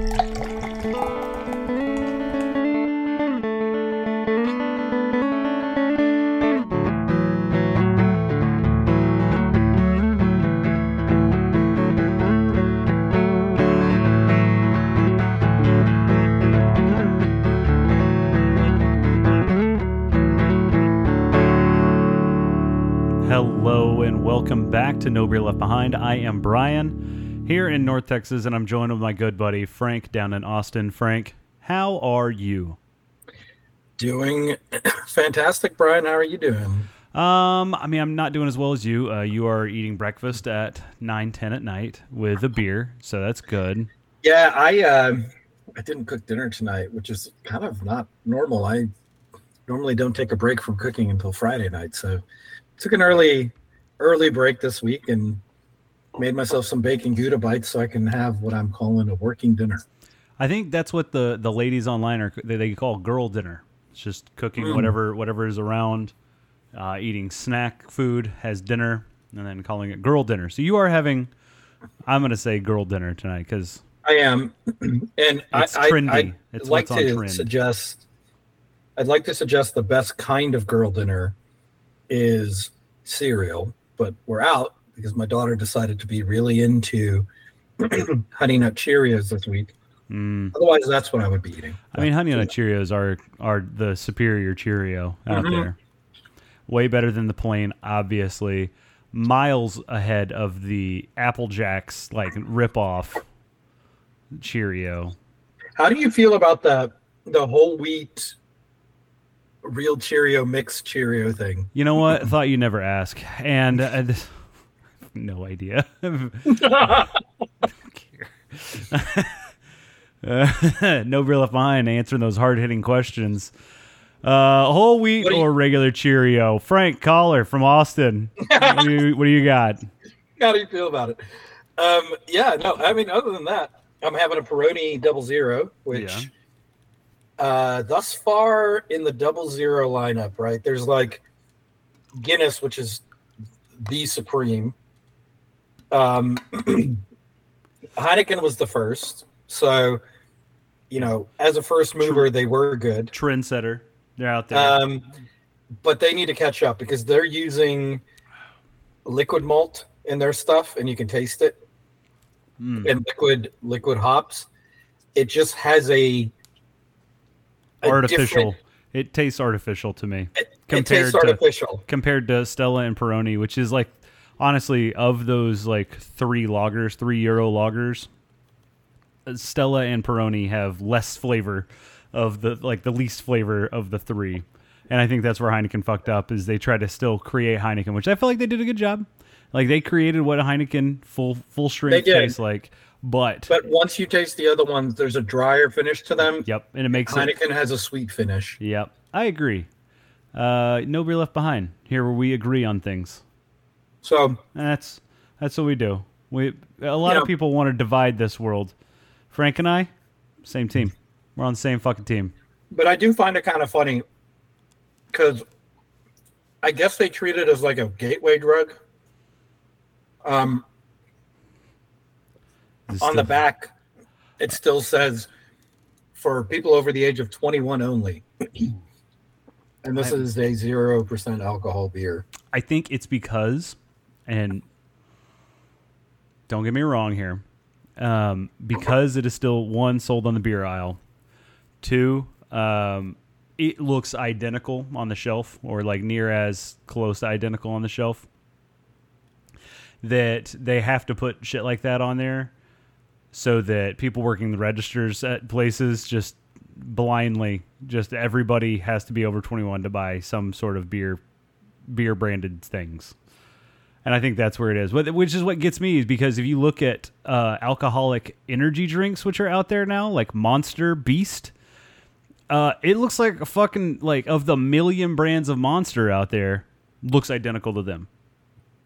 Hello and welcome back to No Beer Left Behind. I am Brian here in North Texas, and I'm joined with my good buddy Frank down in Austin. Frank, how are you? Doing fantastic, Brian. How are you doing? Um, I mean, I'm not doing as well as you. Uh, you are eating breakfast at nine ten at night with a beer, so that's good. Yeah, I uh, I didn't cook dinner tonight, which is kind of not normal. I normally don't take a break from cooking until Friday night, so took an early early break this week and made myself some bacon gouda bites so I can have what I'm calling a working dinner. I think that's what the the ladies online are they, they call girl dinner. It's just cooking Mm. whatever whatever is around, uh, eating snack food has dinner, and then calling it girl dinner. So you are having, I'm gonna say girl dinner tonight because I am, and It's I, trendy. I, I'd It's like what's on to trend. suggest. I'd like to suggest the best kind of girl dinner is cereal, but we're out because my daughter decided to be really into Honey Nut Cheerios this week. mm, Otherwise, that's what I would be eating. I mean Honey Nut Cheerios are are the superior Cheerio out Mhm. there. Way better than the plain, obviously. Miles ahead of the Apple Jacks like ripoff Cheerio. How do you feel about the the whole wheat real Cheerio mixed Cheerio thing? You know what? I thought you'd never ask, and uh, no idea. Uh, no real left behind answering those hard hitting questions. Uh, whole wheat you- or regular Cheerio? Frank Collar from Austin. what, do you, what do you got? How do you feel about it? Um, yeah, no, I mean, other than that, I'm having a Peroni double zero, which Yeah. uh, thus far in the double zero lineup, right? There's like Guinness, which is the supreme. Um, Heineken was the first, so you know, as a first mover, they were good. Trendsetter. They're out there. Um, but they need to catch up because they're using liquid malt in their stuff, and you can taste it. Mm. And liquid liquid hops, it just has a, a artificial. It tastes artificial to me It, it compared tastes to artificial. compared to Stella and Peroni, which is like honestly of those like three lagers, three euro lagers, uh, Stella and Peroni have less flavor of the like the least flavor of the three. And I think that's where Heineken fucked up is they tried to still create Heineken, which I feel like they did a good job. Like they created what a Heineken full full strength tastes like, but, But once you taste the other ones, there's a drier finish to them. yep, and it makes it Heineken has a sweet finish. Yep, I agree. Uh, no beer left behind. Here where we agree on things. So And that's that's what we do. We a lot of know- people want to divide this world. Frank and I, same team. We're on the same fucking team. but I do find it kind of funny because I guess they treat it as like a gateway drug. Um, on the back, it still says for people over the age of 21 only. and this I- is a 0% alcohol beer. I think it's because, and don't get me wrong here, um, because it is still one sold on the beer aisle. Two, um, it looks identical on the shelf, or like near as close to identical on the shelf. That they have to put shit like that on there, so that people working the registers at places just blindly, just everybody has to be over twenty one to buy some sort of beer beer branded things. And I think that's where it is. Which is what gets me is because if you look at uh, alcoholic energy drinks which are out there now, like Monster Beast, uh, it looks like a fucking like of the million brands of Monster out there, looks identical to them.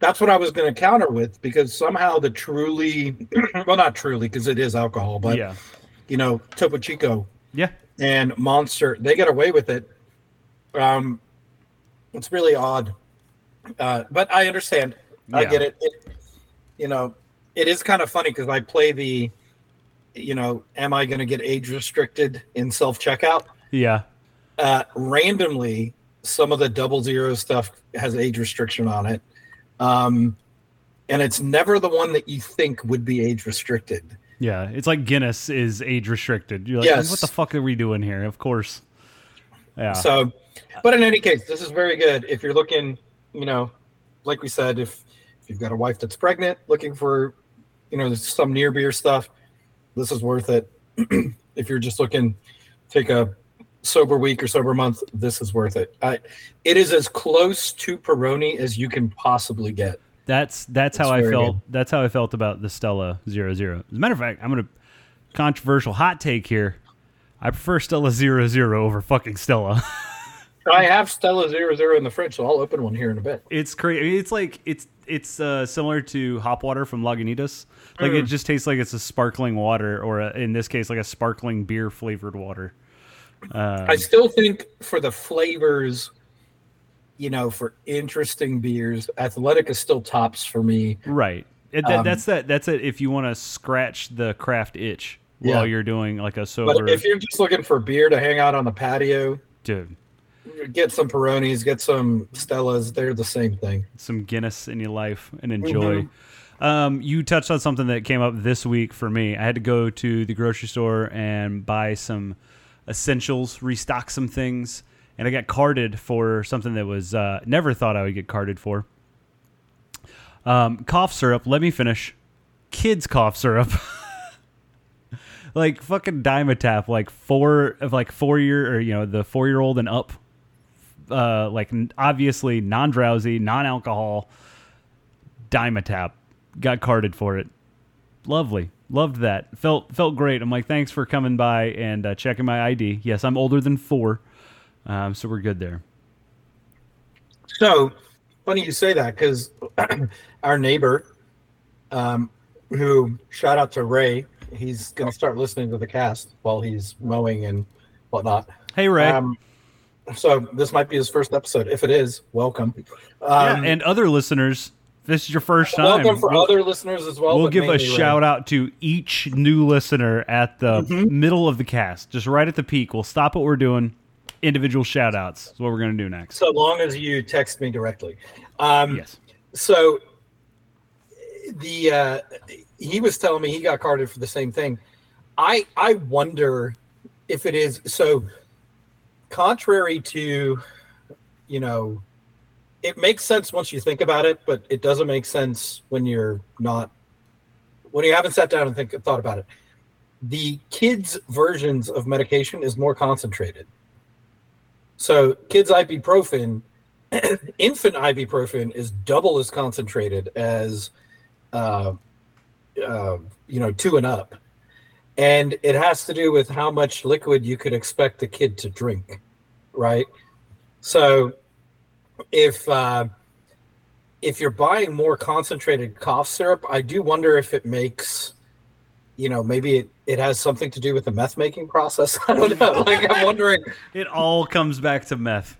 That's what I was going to counter with because somehow the truly, well, not truly because it is alcohol, but yeah, you know, Topo Chico yeah, and Monster, they get away with it. Um, it's really odd, uh, but I understand. I get it. it. You know, it is kind of funny because I play the you know, am I going to get age restricted in self checkout? Yeah. Uh, randomly, some of the double zero stuff has age restriction on it. Um, and it's never the one that you think would be age restricted. Yeah. It's like Guinness is age restricted. You're like, Yes. what the fuck are we doing here? Of course. Yeah. So, but in any case, this is very good. If you're looking, you know, like we said, if you've got a wife that's pregnant, looking for, you know, some near beer stuff, this is worth it. if you're just looking, take a sober week or sober month, this is worth it. I, it is as close to Peroni as you can possibly get. That's that's how I felt. good. That's how I felt about the Stella Zero Zero. As a matter of fact, I'm gonna controversial hot take here. I prefer Stella Zero Zero over fucking Stella. I have Stella Zero Zero in the fridge, so I'll open one here in a bit. it's crazy. It's like it's it's uh, similar to hop water from Lagunitas. Like it just tastes like it's a sparkling water, or a, in this case, like a sparkling beer flavored water. Um, I still think for the flavors, you know, for interesting beers, Athletic is still tops for me. Right. It, that, Um, that's that. That's it. If you want to scratch the craft itch while Yeah. you're doing like a sober, But if you're just looking for beer to hang out on the patio, dude, get some Peronis, get some Stellas. They're the same thing. some Guinness in your life and enjoy. Um, you touched on something that came up this week for me. I had to go to the grocery store and buy some essentials, restock some things, and I got carded for something that was uh, never thought I would get carded for. Um, cough syrup. Let me finish. Kids cough syrup. like fucking Dimetapp, like four of like four year or you know the four year old and up. Uh, like obviously non drowsy, non alcohol. Dimetapp got carded for it. Lovely, loved that. Felt felt great. I'm like, thanks for coming by and uh, checking my ID. Yes, I'm older than four, um, so we're good there. So funny you say that because our neighbor, um, who shout out to Ray, he's going to start listening to the cast while he's mowing and whatnot. Hey Ray, Um, so this might be his first episode. If it is, welcome. yeah, Um, and other listeners, if this is your first time. welcome for we'll- other listeners as well. We'll give a shout out to each new listener at the Mm-hmm. middle of the cast, just right at the peak. We'll stop what we're doing. Individual shout outs is what we're going to do next. So long as you text me directly. Um, Yes. So the uh, he was telling me he got carded for the same thing. I I wonder if it is so. Contrary to, you know, it makes sense once you think about it, but it doesn't make sense when you're not when you haven't sat down and think thought about it. The kids' versions of medication is more concentrated. So kids ibuprofen infant ibuprofen is double as concentrated as uh, uh, you know two and up and it has to do with how much liquid you could expect the kid to drink right so if uh, if you're buying more concentrated cough syrup i do wonder if it makes you know maybe it, it has something to do with the meth making process i don't know like i'm wondering It all comes back to meth.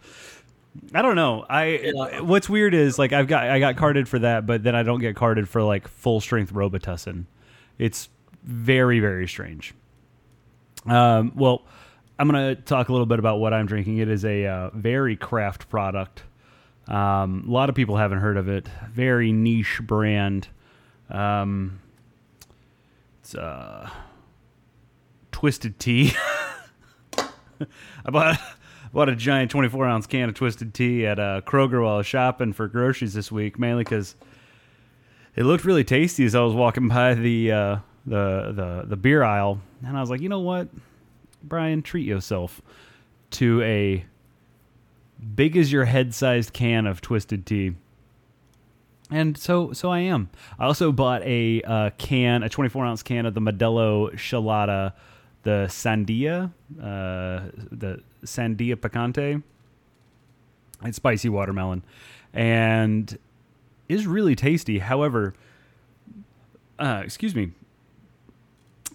I don't know. I Yeah. what's weird is like I've got I got carded for that, but then I don't get carded for like full strength Robitussin. It's very very strange. Um, well, I'm gonna talk a little bit about what I'm drinking. It is a uh, very craft product. Um, a lot of people haven't heard of it. Very niche brand. Um, it's uh, Twisted Tea. I bought bought a giant 24 ounce can of Twisted Tea at uh, Kroger while I was shopping for groceries this week, mainly because it looked really tasty as I was walking by the uh, the the the beer aisle, and I was like, you know what, Brian, treat yourself to a big as your head sized can of Twisted Tea. And so, so I am. I also bought a uh, can, a 24 ounce can of the Modelo Chelada, the Sandia, uh, the Sandia Picante. It's spicy watermelon, and is really tasty. However, uh, excuse me,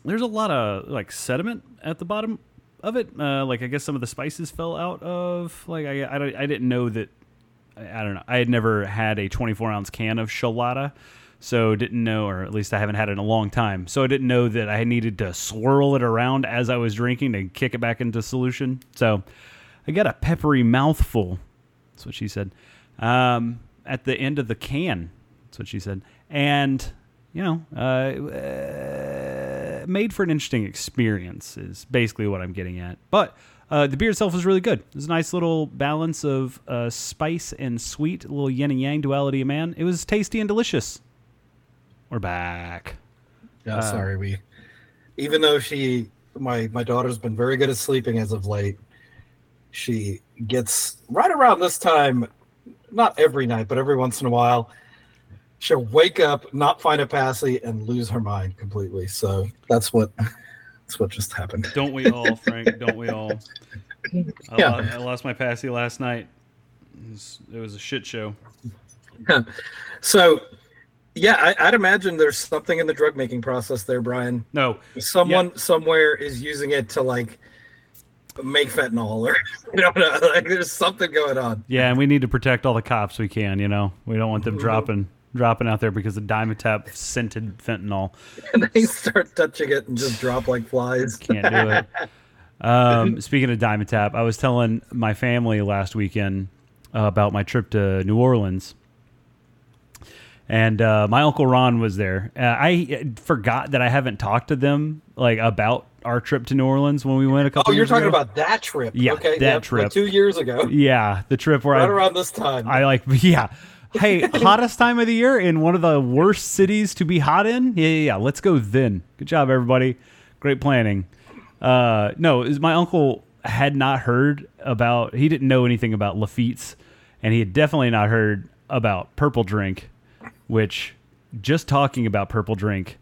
there's a lot of like sediment at the bottom of it. Uh, like I guess some of the spices fell out of. Like I, I, I didn't know that. I I don't know. I had never had a 24 ounce can of Chelada, so didn't know, or at least I haven't had it in a long time. So I didn't know that I needed to swirl it around as I was drinking to kick it back into solution. So I got a peppery mouthful. That's what she said. Um, at the end of the can. That's what she said. And you know, uh, uh, made for an interesting experience is basically what I'm getting at. But uh, the beer itself was really good. It was a nice little balance of uh, spice and sweet, a little yin and yang duality of man. It was tasty and delicious. We're back. Yeah, Uh, sorry. We, even though she, my my daughter's been very good at sleeping as of late. She gets right around this time, not every night, but every once in a while. She'll wake up, not find a passy, and lose her mind completely. So that's what that's what just happened. Don't we all, Frank? Don't we all? I, Yeah. lo- I lost my passy last night. It was, it was a shit show. So, yeah, I, I'd imagine there's something in the drug making process there, Brian. No, Someone somewhere is using it to like make fentanyl, or you know, like there's something going on. Yeah, and we need to protect all the cops we can. You know, we don't want them Mm-hmm. dropping dropping out there because of Dimetapp scented fentanyl. And they start touching it and just drop like flies. Can't do it. Um, speaking of Dimetapp, I was telling my family last weekend uh, about my trip to New Orleans. And uh, my uncle Ron was there. Uh, I forgot that I haven't talked to them like about our trip to New Orleans when we went a couple. Oh, you're talking ago. about that trip? Yeah, okay, that like trip. two years ago, yeah, the trip where right I around this time. I like, yeah. Hey, hottest time of the year in one of the worst cities to be hot in? Yeah, yeah, yeah. Let's go then. Good job, everybody. Great planning. Uh, no, it was my uncle had not heard about, he didn't know anything about Lafitte's, and he had definitely not heard about Purple Drink, which just talking about Purple Drink,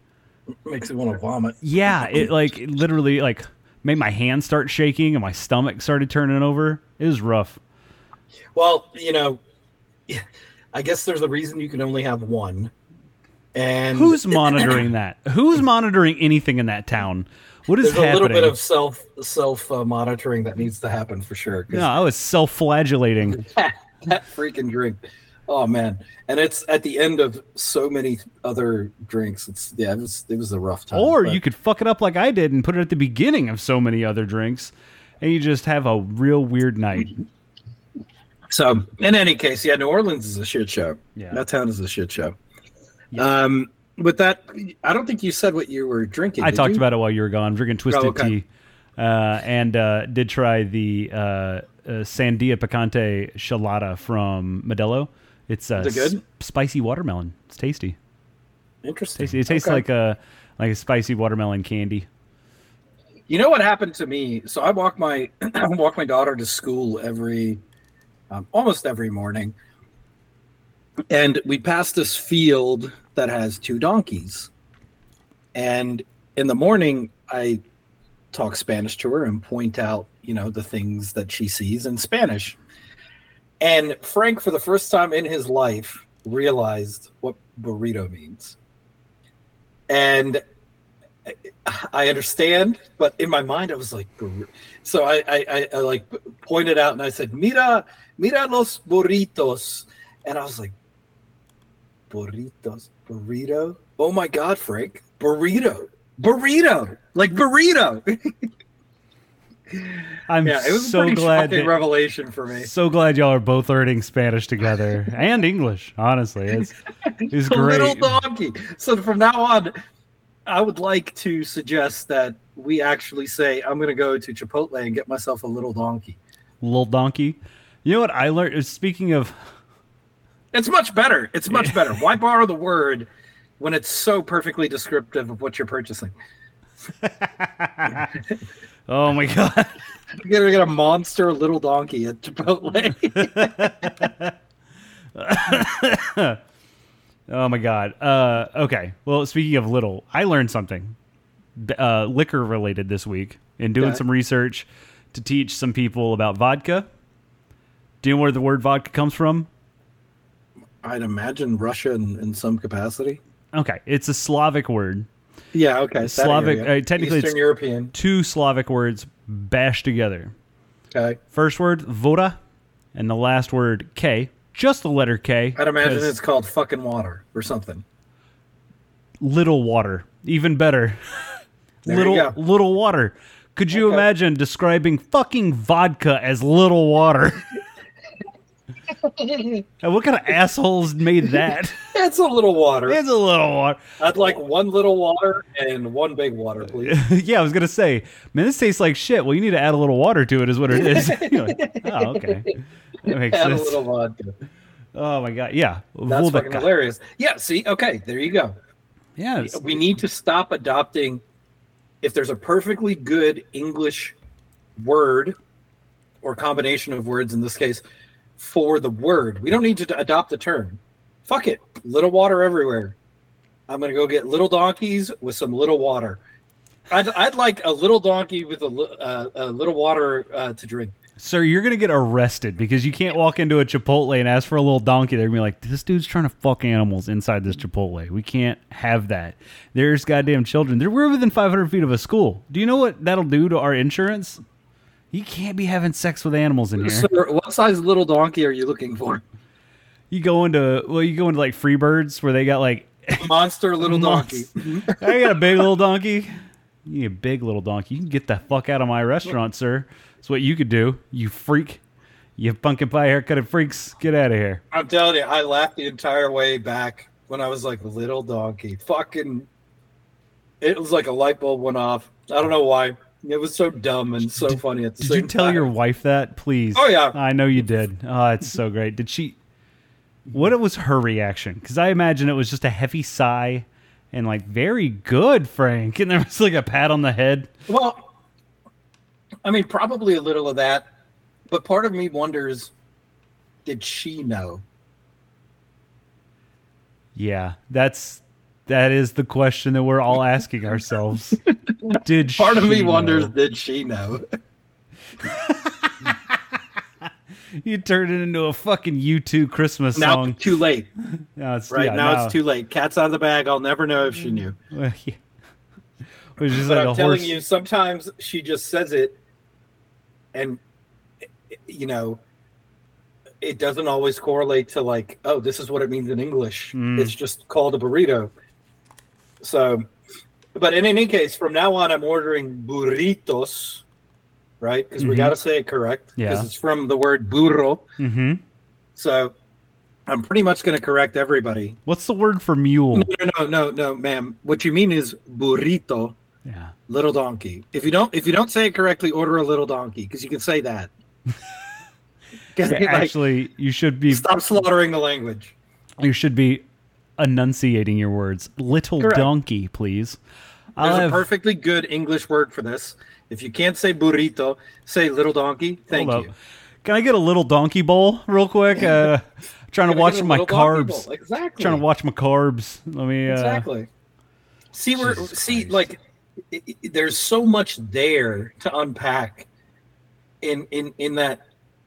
Makes me want to vomit. yeah, it like it literally like made my hands start shaking and my stomach started turning over. It was rough. Well, you know, I guess there's a reason you can only have one. And Who's monitoring that? Who's monitoring anything in that town? What is there's a happening? little bit of self self uh, monitoring that needs to happen for sure. no, I was self-flagellating. that, that freaking drink. Oh man, and it's at the end of so many other drinks. It's yeah, it was it was a rough time. Or but- you could fuck it up like I did and put it at the beginning of so many other drinks, and you just have a real weird night. So, in any case, yeah, New Orleans is a shit show. Yeah. that town is a shit show. Um, with that, I don't think you said what you were drinking. I talked you? about it while you were gone. I'm drinking twisted Oh, okay. tea, uh, and uh, did try the uh, uh, Sandia Picante Chelada from Modelo. It's uh, Is it good? s- spicy watermelon. It's tasty. Interesting. Tasty. It tastes Okay. like a like a spicy watermelon candy. You know what happened to me? So I walk my I walk my daughter to school every um, almost every morning, and we pass this field that has two donkeys. And in the morning, I talk Spanish to her and point out, you know, the things that she sees in Spanish. And Frank, for the first time in his life, realized what burrito means. And I understand, but in my mind, I was like, "Burri-" so I, I, I, I like pointed out and I said, "Mira, mira los burritos," and I was like, "Burritos, burrito." Oh my God, Frank, burrito, burrito, like burrito. I'm yeah, it was so pretty glad that, revelation for me. so glad y'all are both learning Spanish together and English. Honestly, it's it's A little donkey. So from now on, I would like to suggest that we actually say, "I'm going to go to Chipotle and get myself a little donkey." Little donkey. You know what I learned? Speaking of, It's much better. It's much better. Why borrow the word when it's so perfectly descriptive of what you're purchasing? oh my god, You're gonna get a monster little donkey at Chipotle. oh my god. Uh, okay. Well, speaking of little, I learned something uh, liquor related this week in doing Okay. some research to teach some people about vodka. Do you know where the word vodka comes from? I'd imagine Russia in, in some capacity. Okay, it's a Slavic word. Yeah. Okay. Slavic- uh, technically Eastern it's- European. Two Slavic words bashed together. Okay. First word voda, and the last word K. Just the letter K. I'd imagine it's called fucking water or something. little water. Even better. Little little water. Could you Okay. imagine describing fucking vodka as little water? What kind of assholes made that? It's a little water. it's a little water. I'd like one little water and one big water, please. yeah, I was gonna say, man, this tastes like shit. Well, you need to add a little water to it, is what it is. Like, oh, okay, that makes Add a little vodka. Oh my god, yeah, That's fucking hilarious. Yeah, see, okay, there you go. Yeah, We need to stop adopting if there's a perfectly good English word or combination of words in this case for the word. We don't need to adopt the term. Fuck it. Little water everywhere. I'm going to go get little donkeys with some little water. I'd, I'd like a little donkey with a, uh, a little water uh, to drink. Sir, you're gonna get arrested because you can't walk into a Chipotle and ask for a little donkey. They're gonna be like, "This dude's trying to fuck animals inside this Chipotle. We can't have that." There's goddamn children. There- We're within 500 feet of a school. Do you know what that'll do to our insurance? You can't be having sex with animals in here. Sir, what size little donkey are you looking for? You go into well, you go into like Freebirds where they got like, Monster little donkey. I got a big little donkey. You need a big little donkey. You can get the fuck out of my restaurant, sir. That's what you could do. You freak. You pumpkin pie haircutted freaks. Get out of here. I'm telling you, I laughed the entire way back when I was like little donkey. Fucking, it was like a light bulb went off. I don't know why. It was so dumb and so funny at the Did same you tell time. your wife that, please? Oh, yeah. I know you did. Oh, it's so great. Did she? What was her reaction? Because I imagine it was just a heavy sigh and like, very good, Frank. And there was like a pat on the head. Well, I mean, probably a little of that, but part of me wonders, did she know? Yeah, that's that is the question that we're all asking ourselves. Did Part of me she wonders, did she know? You turned it into a fucking U2 Christmas Now song. too late, No, it's, right? yeah, now, it's too late. Cat's out of the bag. I'll never know if she knew. Well, yeah. It was But like I'm a telling horse. you, sometimes she just says it, and you know, it doesn't always correlate to like, oh, this is what it means in English. Mm. It's just called a burrito. So, but in any case, from now on, I'm ordering burritos, right? Because we Mhm. got to say it correct. Yeah. Because it's from the word burro. hmm So, I'm pretty much going to correct everybody. What's the word for mule? No, no, no, no, no, ma'am. What you mean is burrito Yeah. little donkey. If you don't if you don't say it correctly, order a little donkey because you can say that. like, Actually, you should be stop slaughtering the language. you should be enunciating your words. Little Correct. donkey, please. I'll There's a have, perfectly good English word for this. If you can't say burrito, say little donkey. Thank hold you. up. Can I get a little donkey bowl real quick? Uh, trying to watch my carbs. Exactly. Trying to watch my carbs. Let me. Uh, exactly. See where Jesus see Christ. like i i there's so much there to unpack in in in that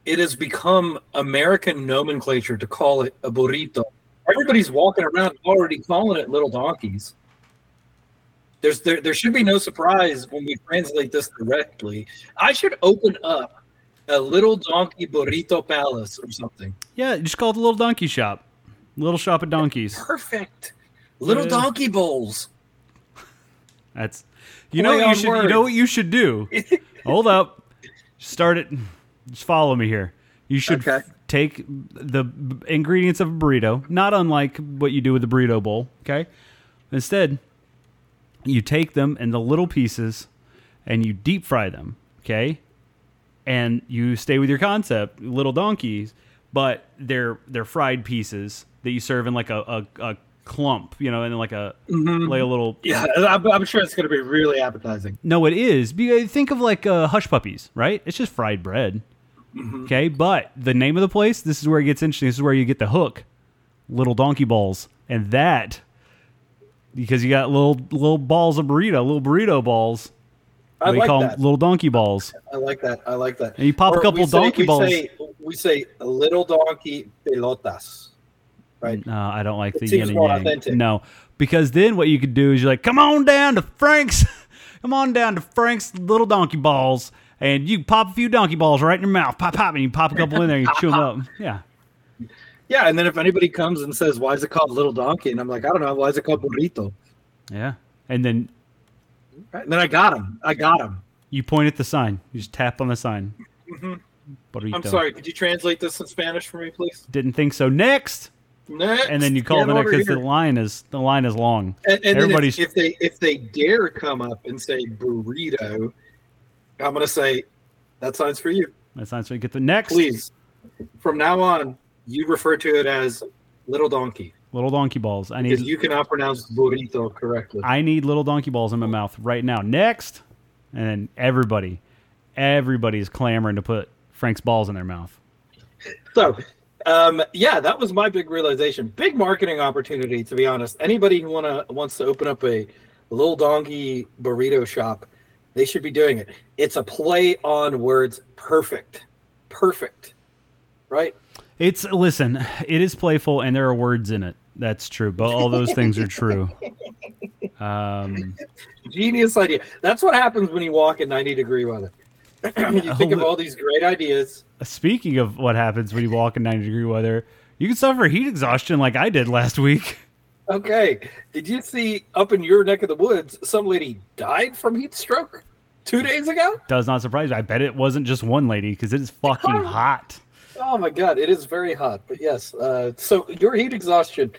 it has become American nomenclature to call it a burrito. Everybody's walking around already calling it little donkeys. There's there, there should be no surprise when we translate this directly. I should open up a little donkey burrito palace or something. Yeah, just call it the little donkey shop. Little shop of donkeys. Perfect. Little Yeah. donkey bowls. That's. You know Play what you should. You know what you should do. Hold up. Start it. Just follow me here. You should Okay. Take the ingredients of a burrito, not unlike what you do with the burrito bowl. Okay. Instead, you take them in the little pieces, and you deep fry them. Okay. And you stay with your concept, little donkeys, but they're they're fried pieces that you serve in like a, a, a clump, you know, and like a like a little Yeah, I'm, I'm sure it's going to be really appetizing. no, it is. Think of like uh, hush puppies, right? It's just fried bread. Mm-hmm. Okay, but the name of the place, this is where it gets interesting. This is where you get the hook, little donkey balls, and that because you got little little balls of burrito, little burrito balls. I we like call that. them little donkey balls. I like that. I like that. And you pop a couple say- donkey we balls. Say, we say little donkey pelotas, right? No, uh, I don't like the seems yin and more yang. authentic. No, because then what you could do is you're like, come on down to Frank's, come on down to Frank's little donkey balls, and you pop a few donkey balls right in your mouth, pop pop, and you pop a couple in there, and you chew them up. Yeah, Yeah, and then if anybody comes and says, "Why is it called little donkey?" and I'm like, "I don't know. Why is it called burrito?" Yeah. And then And then I got him. I got him. you point at the sign. You just tap on the sign. Mhm. Burrito. I'm sorry. Could you translate this in Spanish for me, please? Didn't think so. Next. Next. And then you call Get the next because the line is the line is long. And, and then if, if they if they dare come up and say burrito, I'm gonna say that sign's for you. That not for you get the next Please, from now on, you refer to it as little donkey little donkey balls. I need because you cannot pronounce burrito correctly. I need little donkey balls in my mouth right now. Next. And then everybody, everybody's clamoring to put Frank's balls in their mouth. So, um, yeah, that was my big realization. Big marketing opportunity, to be honest. Anybody who wanna wants to open up a little donkey burrito shop, they should be doing it. It's a play on words, perfect, perfect, right? It's listen, it is playful and there are words in it. That's true, but all those things are true. Um, Genius idea. That's what happens when you walk in 90 degree weather. you think of all these great ideas. speaking of what happens when you walk in 90 degree weather, you can suffer heat exhaustion like I did last week. Okay, did you see up in your neck of the woods some lady died from heat stroke two days ago? Does not surprise me. I bet it wasn't just one lady because it is fucking hot. Oh my god, it is very hot. But yes, uh, so your heat exhaustion.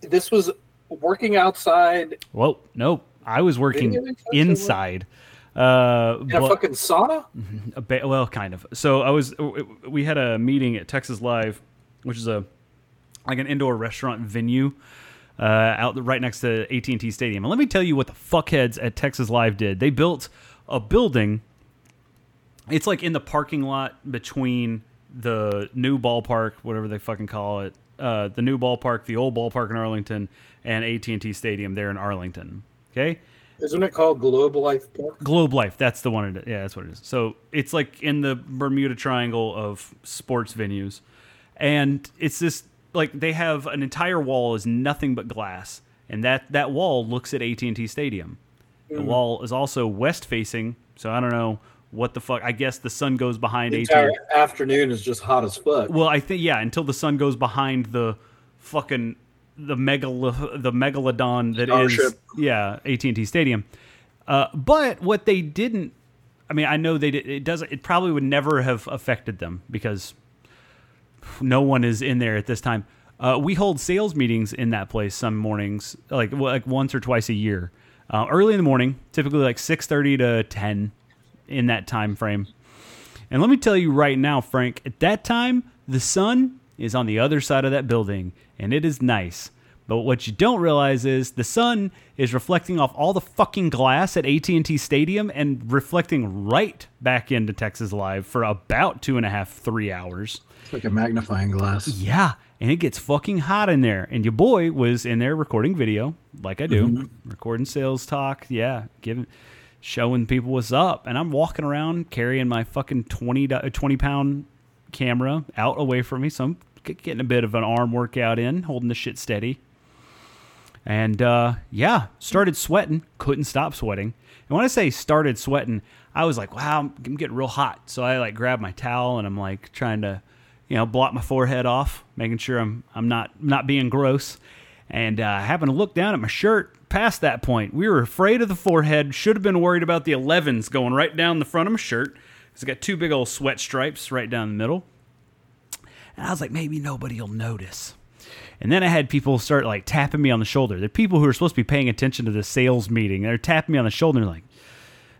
This was working outside Well, nope. I was working inside, so what? inside. Uh, in a but- fucking sauna. A ba- well, kind of. So I was. We had a meeting at Texas Live, which is a like an indoor restaurant venue uh, out right next to AT and T Stadium. And let me tell you what the fuckheads at Texas Live did. They built a building. It's like in the parking lot between the new ballpark, whatever they fucking call it, uh, the new ballpark, the old ballpark in Arlington, and AT and T Stadium there in Arlington. Okay. Isn't it called Globe Life Park? Globe Life, that's the one. It, yeah, that's what it is. So it's like in the Bermuda Triangle of sports venues, and it's this like they have an entire wall is nothing but glass, and that that wall looks at AT and T Stadium. The wall is also west facing, so I don't know what the fuck. I guess the sun goes behind The AT. entire afternoon is just hot as fuck. Well, I think yeah, until the sun goes behind the fucking the megal the megalodon that is Starship. yeah AT and T Stadium. Uh, but what they didn't, I mean, I know they did. It doesn't. It probably would never have affected them because no one is in there at this time. Uh, we hold sales meetings in that place some mornings, like like once or twice a year, uh, early in the morning, typically like six thirty to ten, in that time frame. And let me tell you right now, Frank, at that time, the sun is on the other side of that building, and it is nice. But what you don't realize is the sun is reflecting off all the fucking glass at AT&T Stadium and reflecting right back into Texas Live for about two and a half, three hours. It's like a magnifying glass. Yeah, and it gets fucking hot in there. And your boy was in there recording video, like I do, mm-hmm. recording sales talk. Yeah, giving, showing people what's up. And I'm walking around carrying my fucking 20, uh, 20 pound camera out away from me. So I'm getting a bit of an arm workout in, holding the shit steady. And uh, yeah, started sweating, couldn't stop sweating. And when I say started sweating, I was like, wow, I'm getting real hot. So I like grabbed my towel and I'm like trying to, you know, blot my forehead off, making sure I'm I'm not not being gross. And uh, I happened to look down at my shirt past that point. We were afraid of the forehead, should have been worried about the 11s going right down the front of my shirt. It's got two big old sweat stripes right down the middle. And I was like, maybe nobody will notice. And then I had people start like tapping me on the shoulder. They're people who are supposed to be paying attention to the sales meeting. They're tapping me on the shoulder and like,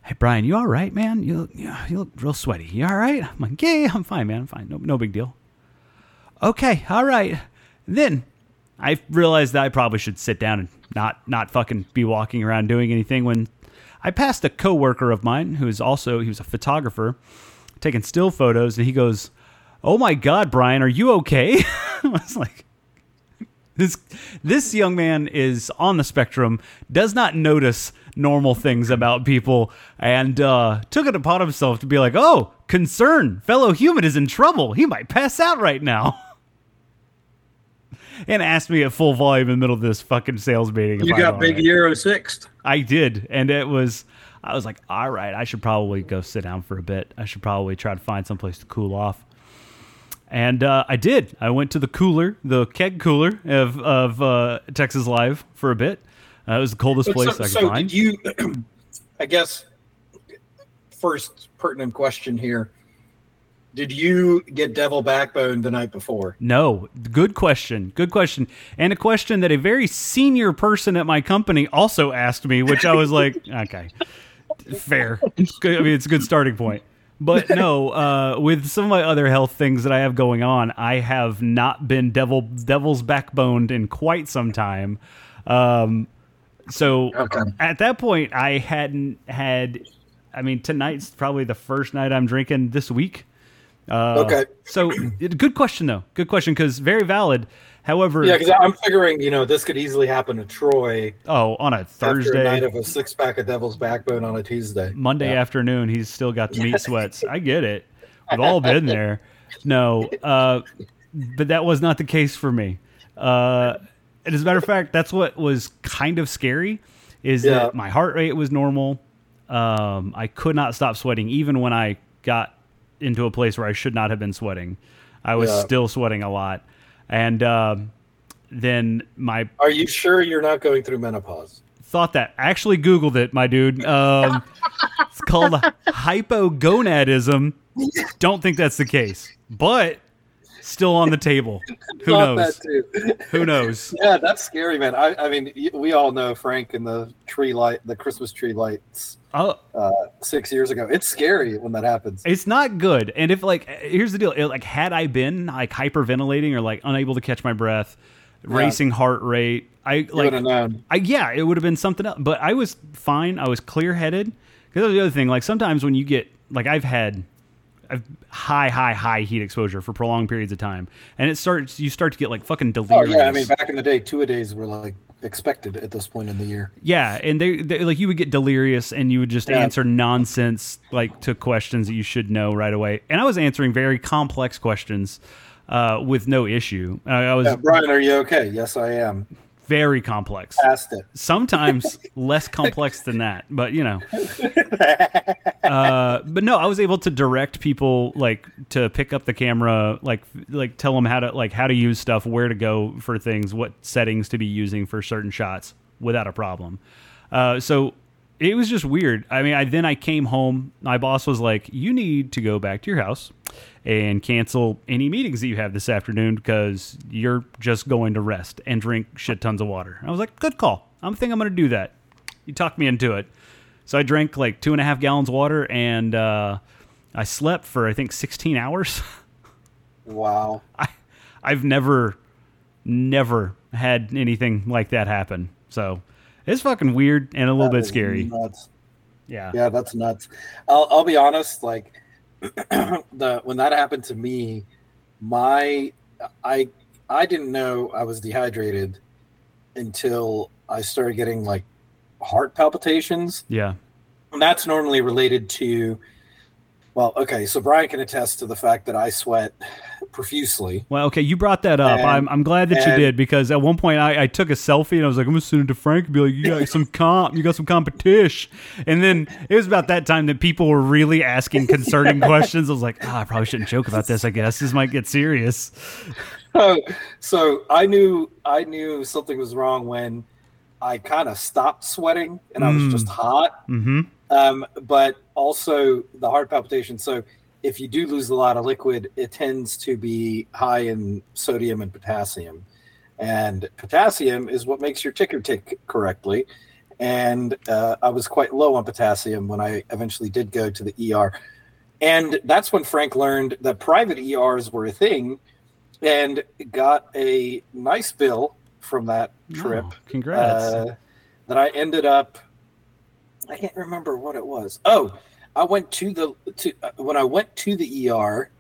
"Hey Brian, you all right, man? You look, you look real sweaty. You all right?" I'm like, "Yeah, yeah, I'm fine, man. I'm fine. No, no big deal." Okay, all right. Then I realized that I probably should sit down and not not fucking be walking around doing anything. When I passed a coworker of mine who is also he was a photographer, taking still photos, and he goes, "Oh my God, Brian, are you okay?" I was like, this this young man is on the spectrum, does not notice normal things about people, and uh, took it upon himself to be like, "Oh, concern, fellow human is in trouble. He might pass out right now." and asked me at full volume in the middle of this fucking sales meeting. You got big right. Euro sixth. I did, and it was. I was like, all right, I should probably go sit down for a bit. I should probably try to find someplace to cool off. And uh, I did. I went to the cooler, the keg cooler of of uh, Texas Live for a bit. Uh, it was the coldest But place so, I could so find. did you? I guess first pertinent question here: Did you get devil backbone the night before? No, good question. Good question. And a question that a very senior person at my company also asked me, which I was like, okay, fair. I mean, it's a good starting point. But no, uh, with some of my other health things that I have going on, I have not been devil devil's backboned in quite some time. Um, so Okay. at that point, I hadn't had. I mean, tonight's probably the first night I'm drinking this week. Uh, Okay. So, good question though. Good question because very valid. However, Yeah, because I'm figuring you know this could easily happen to Troy oh, on a after a night of a six pack of devil's backbone on a Tuesday. Monday Yeah. afternoon, he's still got the meat sweats. I get it. We've all been there. No, uh, but that was not the case for me. Uh, and as a matter of fact, that's what was kind of scary. Is Yeah. that my heart rate was normal. Um, I could not stop sweating, even when I got into a place where I should not have been sweating. I was Yeah. still sweating a lot, and um then my Are you sure you're not going through menopause? thought that. I actually Googled it, my dude. Um, it's called hypogonadism. Don't think that's the case, but still on the table. Who knows? Who knows? Yeah, that's scary, man. I, I mean, we all know Frank and the tree light, the Christmas tree lights Oh, uh, six years ago. It's scary when that happens. it's not good. And if like, here's the deal: It- like, had I been like hyperventilating or like unable to catch my breath, racing heart rate, I You like. I yeah, it would have been something else. But I was fine. I was clear headed. Because that's the other thing. Like sometimes when you get like I've had high, high, high heat exposure for prolonged periods of time, and it starts you start to get like fucking delirious. Oh yeah, I mean, back in the day, two a days were like expected at this point in the year. Yeah, and they, they like you would get delirious and you would just Yeah. answer nonsense like to questions that you should know right away. And I was answering very complex questions uh, with no issue. Uh, I was Yeah, Brian, are you okay? Yes, I am. Very complex. Sometimes less complex than that, but you know. Uh, but no, I was able to direct people like to pick up the camera, like like tell them how to like how to use stuff, where to go for things, what settings to be using for certain shots without a problem. Uh, so it was just weird. I mean, I then I came home. My boss was like, "You need to go back to your house and cancel any meetings that you have this afternoon because you're just going to rest and drink shit tons of water." I was like, "Good call. I'm think I'm going to do that." You talked me into it. So I drank like two and a half gallons of water and uh, I slept for I think 16 hours. Wow. I I've never never had anything like that happen. So it's fucking weird and a little That bit scary. Nuts. Yeah. Yeah, that's nuts. I'll, I'll be honest. Like the when that happened to me, my I I didn't know I was dehydrated until I started getting like heart palpitations, Yeah. and that's normally related to. Well, okay, so Brian can attest to the fact that I sweat profusely. Well, okay, you brought that up. And- I'm, I'm glad that you did because at one point I, I took a selfie and I was like, I'm gonna send it to Frank and be like, you got some comp, you got some competition. And then it was about that time that people were really asking concerning questions. I was like, ah, I probably shouldn't joke about this. I guess this might get serious. so, so I knew I knew something was wrong when I kind of stopped sweating and I was Mm. just hot. Mm-hmm. um, but also the heart palpitation. So if you do lose a lot of liquid, it tends to be high in sodium and potassium, and potassium is what makes your ticker tick correctly. And uh, I was quite low on potassium when I eventually did go to the ER, and that's when Frank learned that private ERs were a thing, and got a nice bill from that trip Oh, congrats. uh, that I ended up. I can't remember what it was. Oh, I went to the to uh, when I went to the ER.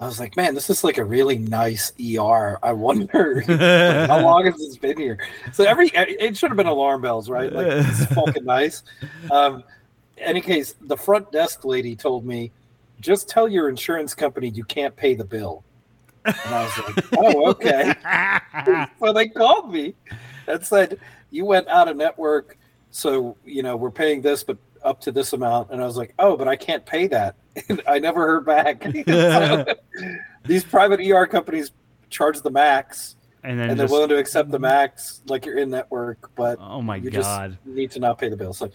I was like, man, this is like a really nice ER. I wonder how long has this been here. So every it should have been alarm bells, right? Like it's fucking nice. Um, any case, the front desk lady told me, just tell your insurance company you can't pay the bill. And I was like, oh, okay so they called me and said you went out of network so you know we're paying this but up to this amount and i was like oh but i can't pay that. And i never heard back. So, these private er companies charge the max and then and just, they're willing to accept the max, like you're in network, but oh my you god, just need to not pay the bill. So,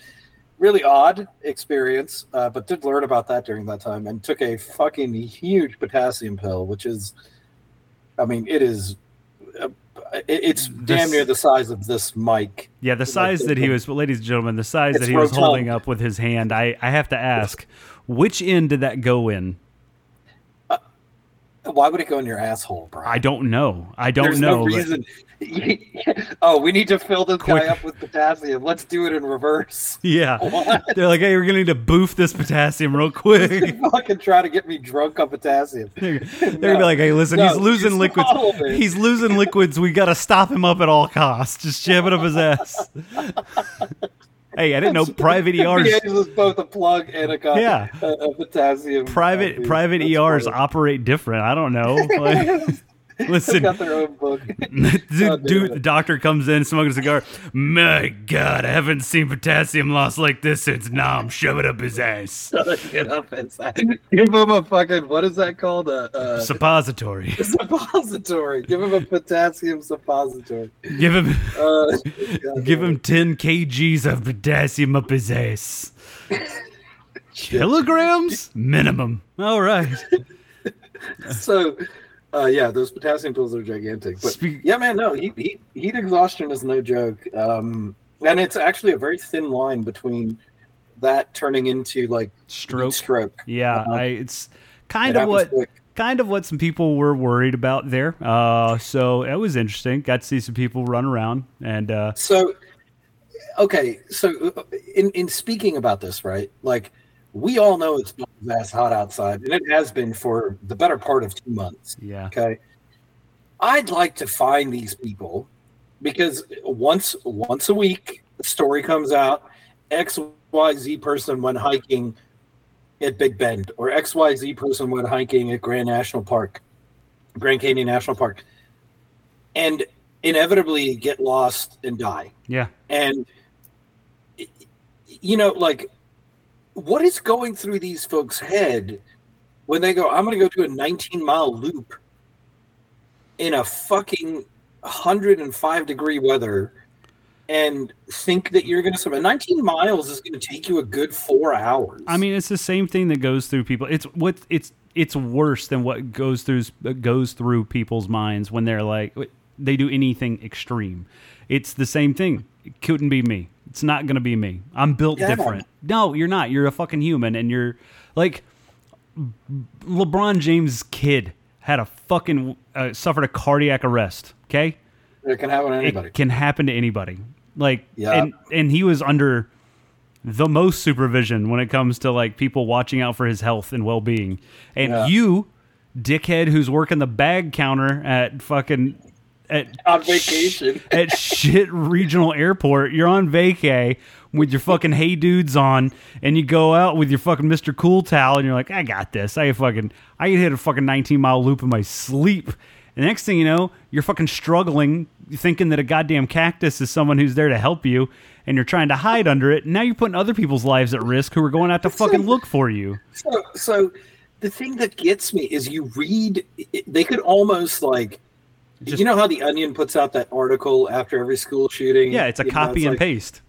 really odd experience, uh, but did learn about that during that time, and took a fucking huge potassium pill, which is, I mean, it is, uh, it- it's damn near the size of this mic. yeah, the size that he was, ladies and gentlemen, the size It's that he was holding up with his hand. I I have to ask, which end did that go in? Why would it go in your asshole, Bryan? I don't know. I don't There's know. no reason. oh, we need to fill this Quick. guy up with potassium. Let's do it in reverse. Yeah, What? they're like, hey, we're gonna need to boof this potassium real quick. fucking try to get me drunk on potassium. They're, they're gonna be like, "Hey, listen, No, he's losing liquids. it." He's losing liquids. We got to stop him up at all costs. Just jam it up his ass." Hey, I didn't know private ERs. It both a plug and a, co- Yeah. a, a potassium. Private coffee. private That's ERs funny. operate different. I don't know. Like, listen, got their own book. dude, dude, the doctor comes in smoking a cigar. My God, I haven't seen potassium loss like this since Nom. Shove it up his ass. Get up inside. Give him a fucking what is that called? A, a Suppository. suppository. Give him a potassium suppository. Give him, Uh, give him ten kgs of potassium up his ass. Kilograms minimum. All right. so uh, yeah those potassium pills are gigantic but Speak- yeah man no heat, heat, heat exhaustion is no joke um, and it's actually a very thin line between that turning into like Stroke. stroke Yeah, Uh-huh. I, it's kind It of what quick. kind of what some people were worried about there. Uh, so it was interesting. Got to see some people run around and uh, so okay so uh, in in speaking about this right like we all know it's ass hot outside and it has been for the better part of two months yeah, Okay. I'd like to find these people because once once a week the story comes out XYZ person went hiking at Big Bend or XYZ person went hiking at Grand National Park, Grand Canyon National Park, and inevitably get lost and die. yeah. And you know, like what is going through these folks' head when they go, I'm gonna go to a 19 mile loop in a fucking 105 degree weather and think that you're gonna survive. 19 miles is gonna take you a good four hours. I mean, it's the same thing that goes through people. It's what it's it's worse than what goes through goes through people's minds when they're like they do anything extreme. It's the same thing. It couldn't be me. It's not gonna be me. I'm built Yeah. different. No, you're not. You're a fucking human, and you're like LeBron James' kid had a fucking uh, suffered a cardiac arrest. Okay, it can happen to anybody. it can happen to anybody. Like, Yeah. and and he was under the most supervision when it comes to like people watching out for his health and well being. And Yeah. you, dickhead, who's working the bag counter at fucking at On vacation. at shit regional airport, you're on vacay with your fucking hey dudes on, and you go out with your fucking Mr. Cool towel, and you're like, I got this. I fucking I can hit a fucking 19 mile loop in my sleep. The next thing you know, you're fucking struggling, thinking that a goddamn cactus is someone who's there to help you, and you're trying to hide under it. Now you're putting other people's lives at risk who are going out to fucking look for you. So, so the thing that gets me is you read, they could almost like, Just- you know how the Onion puts out that article after every school shooting? Yeah, it's a You know, copy and like- paste.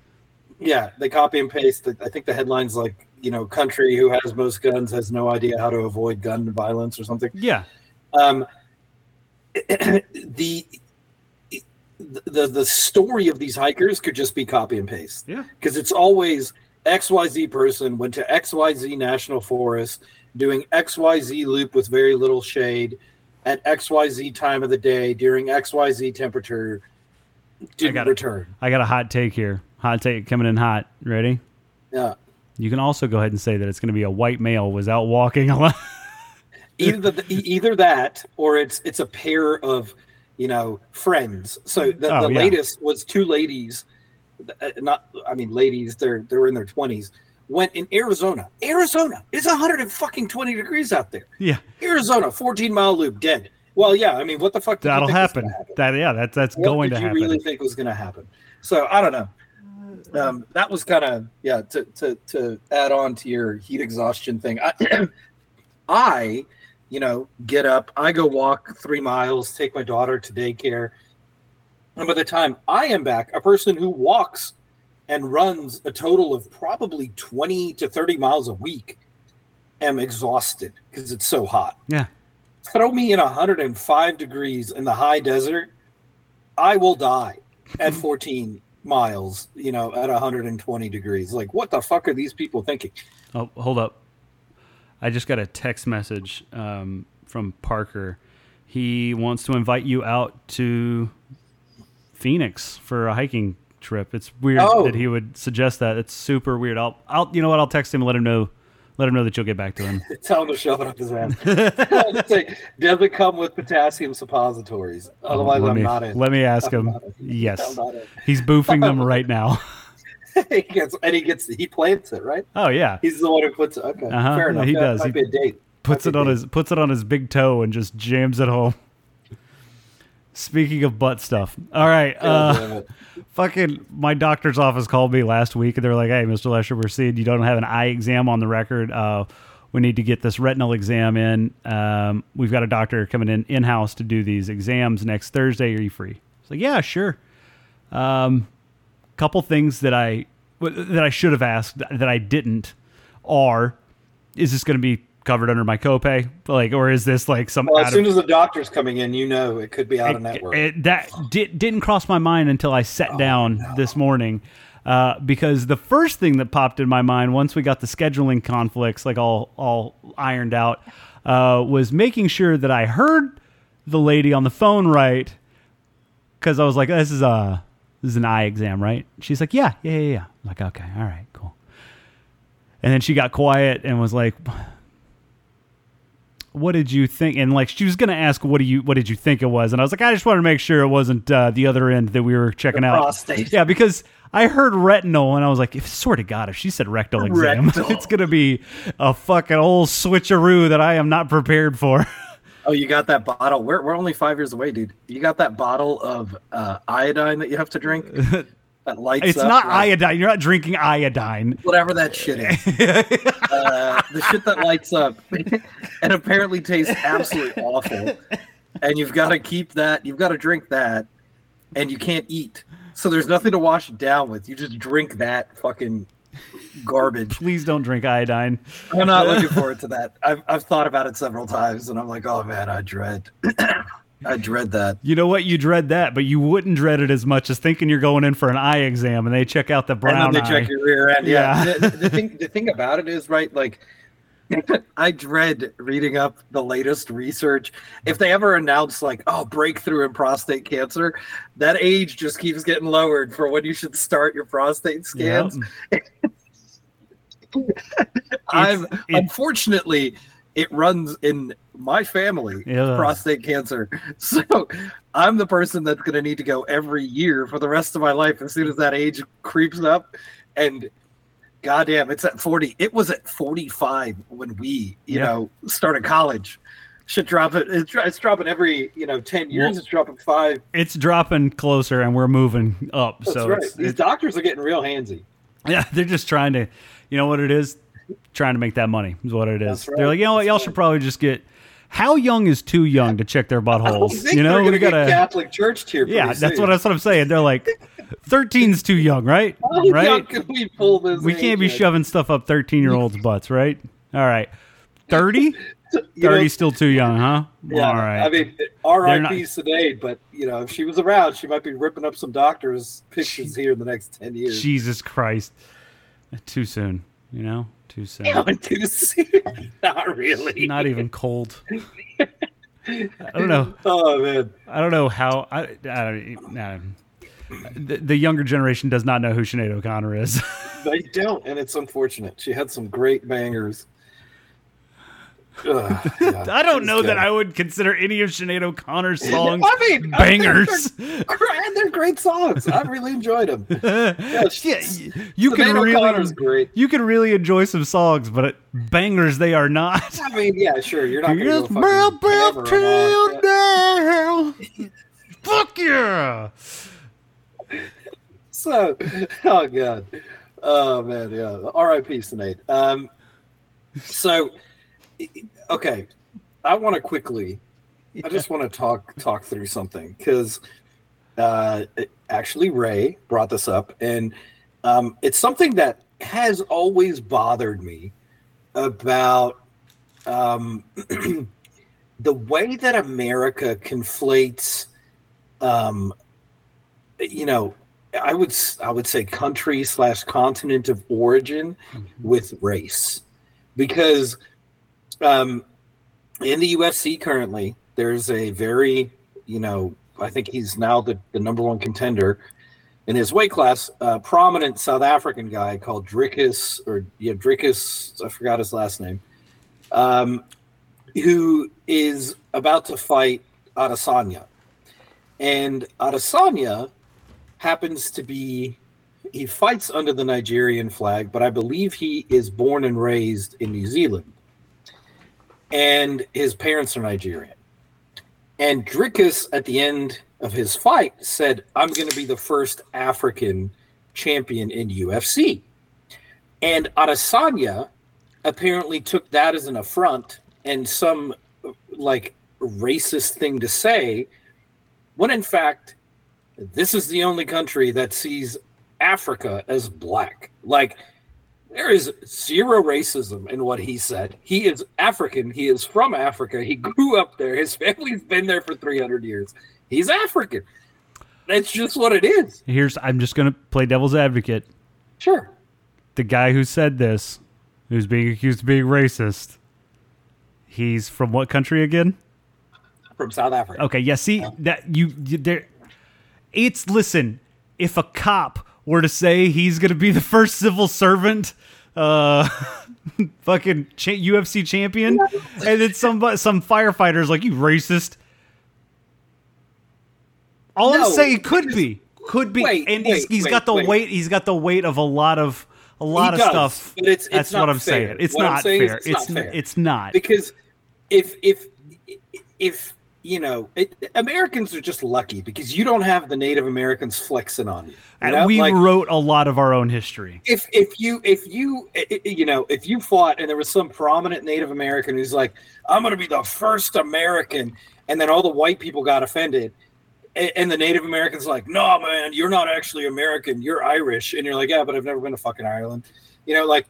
Yeah, they copy and paste. I think the headline's like, you know, country who has most guns has no idea how to avoid gun violence or something. Yeah. Um, the the the story of these hikers could just be copy and paste. Yeah. because it's always XYZ person went to XYZ National Forest doing XYZ loop with very little shade at XYZ time of the day during XYZ temperature. Didn't got return. I got a hot take here. Hot take coming in hot. Ready? Yeah. You can also go ahead and say that it's going to be a white male was out walking alone. Either the, either that or it's it's a pair of you know friends. So the, Oh, the yeah. latest was two ladies, uh, not I mean ladies. They're they're in their twenties. Went in Arizona. Arizona is 120 degrees out there. yeah, Arizona, 14 mile loop, dead. Well, yeah. I mean, what the fuck? that'll happen. gonna That yeah, that's that's What going did to you happen. really think was going to happen? So I don't know. Um, that was kind of yeah. To, to to add on to your heat exhaustion thing, I, I, you know, get up. I go walk three miles, take my daughter to daycare, And by the time I am back, a person who walks and runs a total of probably 20 to 30 miles a week am exhausted because it's so hot. Yeah. Throw me in 105 degrees in the high desert, I will die at 14 miles, you know, at 120 degrees. Like, what the fuck are these people thinking? Oh, hold up. I just got a text message um, from Parker. He wants to invite you out to Phoenix for a hiking trip. It's weird Oh. that he would suggest that. It's super weird. I'll, I'll, you know what? I'll text him and let him know, let him know that you'll get back to him. Tell him to shove it up his ass. Does it come with potassium suppositories? Otherwise, let I'm me, not in. Let me ask I'm him. Yes, he's boofing them right now. he gets, and he gets, he plants it, right? Oh yeah, He's the one who puts it. Okay, Uh-huh, fair yeah, enough. he That does. Might He be a date. puts it on his puts it on his big toe and just jams it home. Speaking of butt stuff, all right. Uh, fucking, my doctor's office called me last week and they're like, "Hey, Mr. Lesher, we're seeing you don't have an eye exam on the record. Uh, we need to get this retinal exam in. Um, we've got a doctor coming in in house to do these exams next Thursday. Are you free?" It's like, "Yeah, sure." Um, couple things that I that I should have asked that I didn't are: Is this going to be covered under my copay? Like, or is this like some Well, as of soon as the doctor's coming in, you know it could be out of network. it- that did, didn't cross my mind until I sat Oh, down this morning. Uh, because the first thing that popped in my mind once we got the scheduling conflicts like all all ironed out uh, was making sure that I heard the lady on the phone right because I was like, "This is a this is an eye exam, right?" She's like, "Yeah, yeah, yeah." yeah. I'm like, "Okay, all right, cool." And then she got quiet and was like, what did you think? And like she was gonna ask, what do you what did you think it was? And I was like, I just wanted to make sure it wasn't uh, the other end that we were checking The out. prostate. Yeah, because I heard retinal and I was like, if swear to God, if she said rectal exam, Rectal. it's gonna be a fucking old switcheroo that I am not prepared for. Oh, you got that bottle. We're, we're only five years away, dude. You got that bottle of uh, iodine that you have to drink lights it's not like- iodine. You're not drinking iodine. Whatever that shit is. uh, the shit that lights up and apparently tastes absolutely awful. And you've got to keep that, you've got to drink that, and you can't eat. So there's nothing to wash it down with. You just drink that fucking garbage. Please don't drink iodine. I'm not looking forward to that. I've, I've thought about it several times, and I'm like, oh man, I dread, I dread that. You know what? You dread that, but you wouldn't dread it as much as thinking you're going in for an eye exam and they check out the brown and then they eye. check your rear end. Yeah. Yeah. the, the thing, the thing about it is, right? Like, I dread reading up the latest research. If they ever announce like, oh, breakthrough in prostate cancer, that age just keeps getting lowered for when you should start your prostate scans. I'm it- unfortunately it runs in my family Yeah. prostate cancer. So I'm the person that's going to need to go every year for the rest of my life as soon as that age creeps up. And goddamn, it's at 40. It was at 45 when we, you Yeah. know, started college. Should drop it. It's, it's dropping every, you know, 10 years. It's dropping five. It's dropping closer and we're moving up. That's so right. These it's- doctors are getting real handsy. yeah, they're just trying to, you know what it is? Trying to make that money is what it is. Right. They're like, you know what? y'all should probably just get. How young is too young to check their buttholes? You know, we get gotta. Catholic Church here. Yeah, that's soon. what that's what I'm saying. They're like, 13's too young, right? How young right? can we pull this? We can't be at? shoving stuff up 13 year olds' butts, right? All right, 30. You 30 still too young, huh? Yeah, All right. I mean, R.I.P. Sinead, but you know, if she was around, she might be ripping up some doctors' pictures here in the next ten years. Jesus Christ. Too soon, you know? Too soon. Going too soon? Not really. Not even cold. I don't know. Oh man, I don't know how. I, I don't. I, the, the younger generation does not know who Sinead O'Connor is. they don't, and it's unfortunate. She had some great bangers. Ugh, yeah, I don't know that. I would consider any of Sinead O'Connor's songs I mean, bangers. They're, and they're great songs. I really enjoyed them. yeah, she- you can really you can really enjoy some songs, but bangers they are not. I mean, yeah, sure. You're not going to go Yes, fucking Bell Bell on. down. Fuck yeah! So, oh god, oh man, yeah. R.I.P. Sinead. Um, so, okay, I want to quickly. I just want to talk talk through something because uh, actually Ray brought this up, and um, it's something that has always bothered me about um, the way that America conflates, um, you know, I would I would say country slash continent of origin with race, because um, in the UFC currently there's a very you know I think he's now the, the number one contender in his weight class, a prominent South African guy called Dricus or yeah Dricus I forgot his last name, um, who is about to fight Adesanya, and Adesanya happens to be he fights under the Nigerian flag, but I believe he is born and raised in New Zealand, and his parents are Nigerian. And Dricus, at the end of his fight, said, I'm going to be the first African champion in UFC. And Adesanya apparently took that as an affront and some like racist thing to say, when in fact, this is the only country that sees Africa as black. Like, there is zero racism in what he said. He is African. He is from Africa. He grew up there. His family's been there for 300 years. He's African. That's just what it is. Here's I'm just gonna play devil's advocate. Sure. The guy who said this, who's being accused of being racist, he's from what country again? From South Africa. Okay, yeah. See that you, you there. It's listen. If a cop were to say he's gonna be the first civil servant, uh, fucking cha- UFC champion, and then some some firefighters like you racist. All I'm No, saying could be, could be, Wait, and he's, wait, he's wait, got the weight. He's got the weight of a lot of a lot He of does, stuff. but it's- it's That's not what I'm fair. saying. It's What not saying fair. it's not It's fair. it's not. because if if if you know it, Americans are just lucky because you don't have the Native Americans flexing on you. you And know? we Like, wrote a lot of our own history. if if you if you you know if you fought and there was some prominent Native American who's like I'm going to be the first American, and then all the white people got offended. And the Native Americans like, no, man, you're not actually American. You're Irish, and you're like, yeah, but I've never been to fucking Ireland. You know, like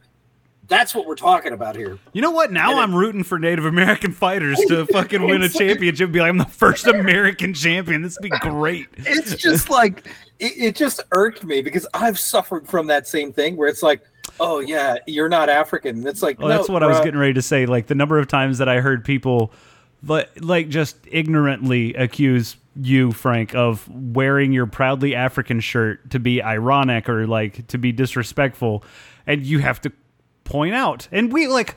that's what we're talking about here. You know what? Now And I'm rooting for Native American fighters to fucking win a championship. Be like, I'm the first American champion. This would be great. it's just like it, it just irked me because I've suffered from that same thing where it's like, oh yeah, you're not African. It's like, Well, that's no, what I was getting ready to say. Like the number of times that I heard people, but like just ignorantly accuse you, Frank, of wearing your proudly African shirt to be ironic or like to be disrespectful, and you have to point out. And we like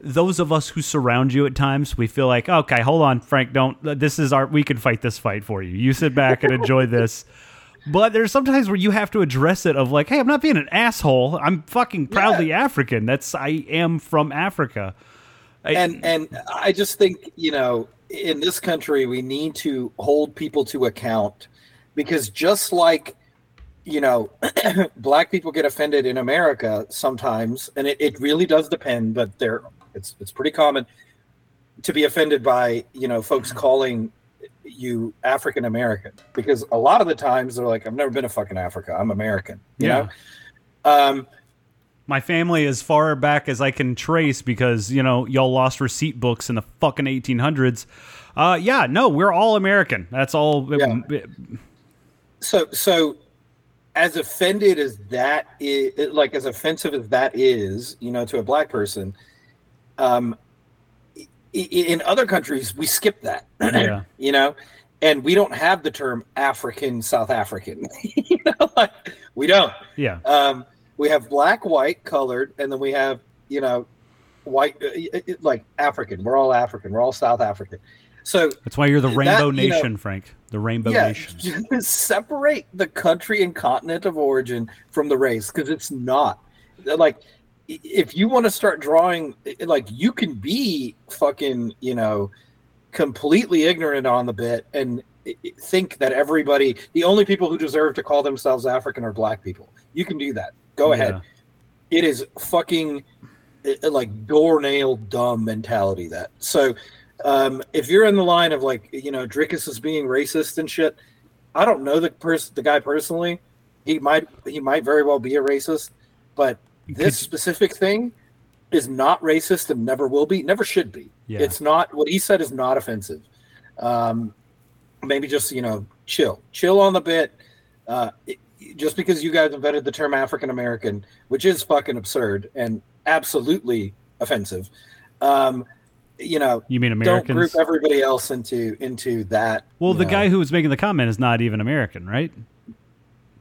those of us who surround you at times, we feel like, okay, hold on, Frank, don't. This is our. We can fight this fight for you. You sit back and enjoy this. But there's sometimes where you have to address it of like, hey, I'm not being an asshole. I'm fucking proudly African. That's I am from Africa. I- and and I just think you know in this country we need to hold people to account because just like you know black people get offended in America sometimes and it, it really does depend but there it's it's pretty common to be offended by you know folks calling you African American because a lot of the times they're like I've never been to fucking Africa I'm American you Yeah. know um my family as far back as I can trace because you know y'all lost receipt books in the fucking 1800s. Uh, yeah, no, we're all American. That's all. Yeah. so so as offended as that is like as offensive as that is you know to a black person um in other countries we skip that Yeah. you know? And we don't have the term african south african you know like, we don't. Yeah, um we have black white colored and then we have you know white uh, like african. We're all african. We're all south african so that's why you're the That, Rainbow you know- Nation, Frank. The Rainbow yeah, Nation. separate the country and continent of origin from the race because it's not. Like if you want to start drawing like you can be fucking you know completely ignorant on the bit and think that everybody the only people who deserve to call themselves african are black people. You can do that. Go ahead. It is fucking like doornail dumb mentality that. So um if you're in the line of like you know Dricus is being racist and shit I don't know the person, the guy personally. He might he might very well be a racist, but this specific thing is not racist and never will be, never should be. Yeah. It's not what he said is not offensive. Um, maybe just you know chill, chill on the bit. Uh, it- just because you guys invented the term African American, which is fucking absurd and absolutely offensive, um, you know, You mean Americans? don't group everybody else into into that. well, the know. guy who was making the comment is not even American, right?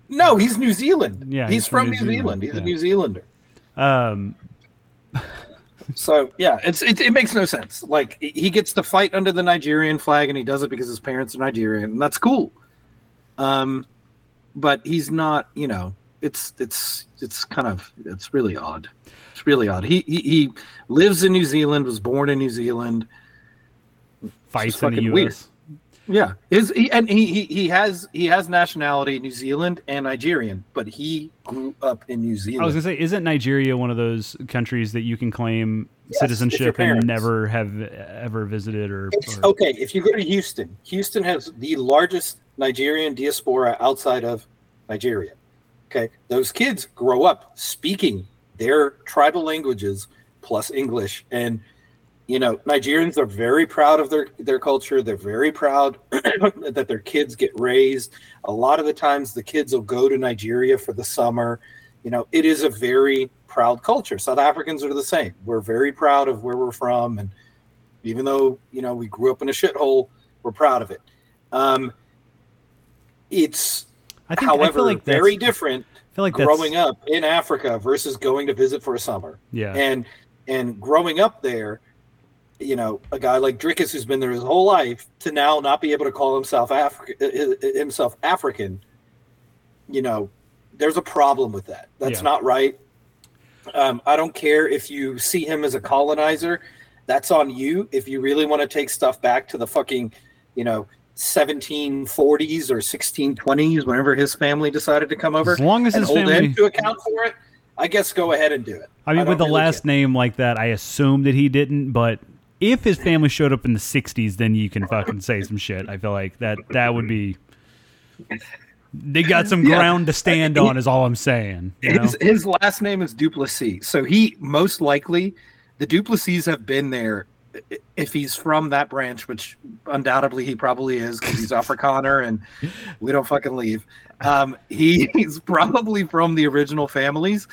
No, he's New Zealand. Yeah, he's, from, New Zealand. He's yeah. a New Zealander. Um, So yeah, it's it, it makes no sense. Like he gets to fight under the Nigerian flag, and he does it because his parents are Nigerian, and that's cool. Um, but he's not. You know, it's it's it's kind of it's really odd. It's really odd. He he, he lives in New Zealand, was born in New Zealand. fights in the U.S. weird. Yeah, his he, and he, he he has he has nationality New Zealand and Nigerian, but he grew up in New Zealand. I was gonna say, isn't Nigeria one of those countries that you can claim Yes, citizenship and never have ever visited or? Or- okay, if you go to Houston, Houston has the largest Nigerian diaspora outside of Nigeria. Okay, those kids grow up speaking their tribal languages plus English, and you know Nigerians are very proud of their their culture. They're very proud that their kids get raised. A lot of the times, the kids will go to Nigeria for the summer. You know, it is a very proud culture. South Africans are the same. We're very proud of where we're from, and even though you know we grew up in a shithole, we're proud of it. Um, it's I think, however I feel like very different feel like that's, growing up in Africa versus going to visit for a summer. Yeah, And and growing up there, you know, a guy like Dricus who's been there his whole life to now not be able to call himself African uh, uh, uh, himself African, you know, there's a problem with that. That's Yeah. not right. Um, I don't care if you see him as a colonizer. That's on you. If you really want to take stuff back to the fucking, you know, 1740s or 1620s, whenever his family decided to come over as long as his family. to account for it, I guess go ahead and do it. I mean, don't with the really last care. name like that, I assume that he didn't. But if his family showed up in the '60s, then you can fucking say some shit. I feel like that that would be. They got some Yeah. ground to stand on, is all I'm saying. You know? his, his last name is Duplessis. So he most likely the Duplessis have been there i- if he's from that branch, which undoubtedly he probably is because he's Afrikaner and we don't fucking leave. Um, he, he's probably from the original families.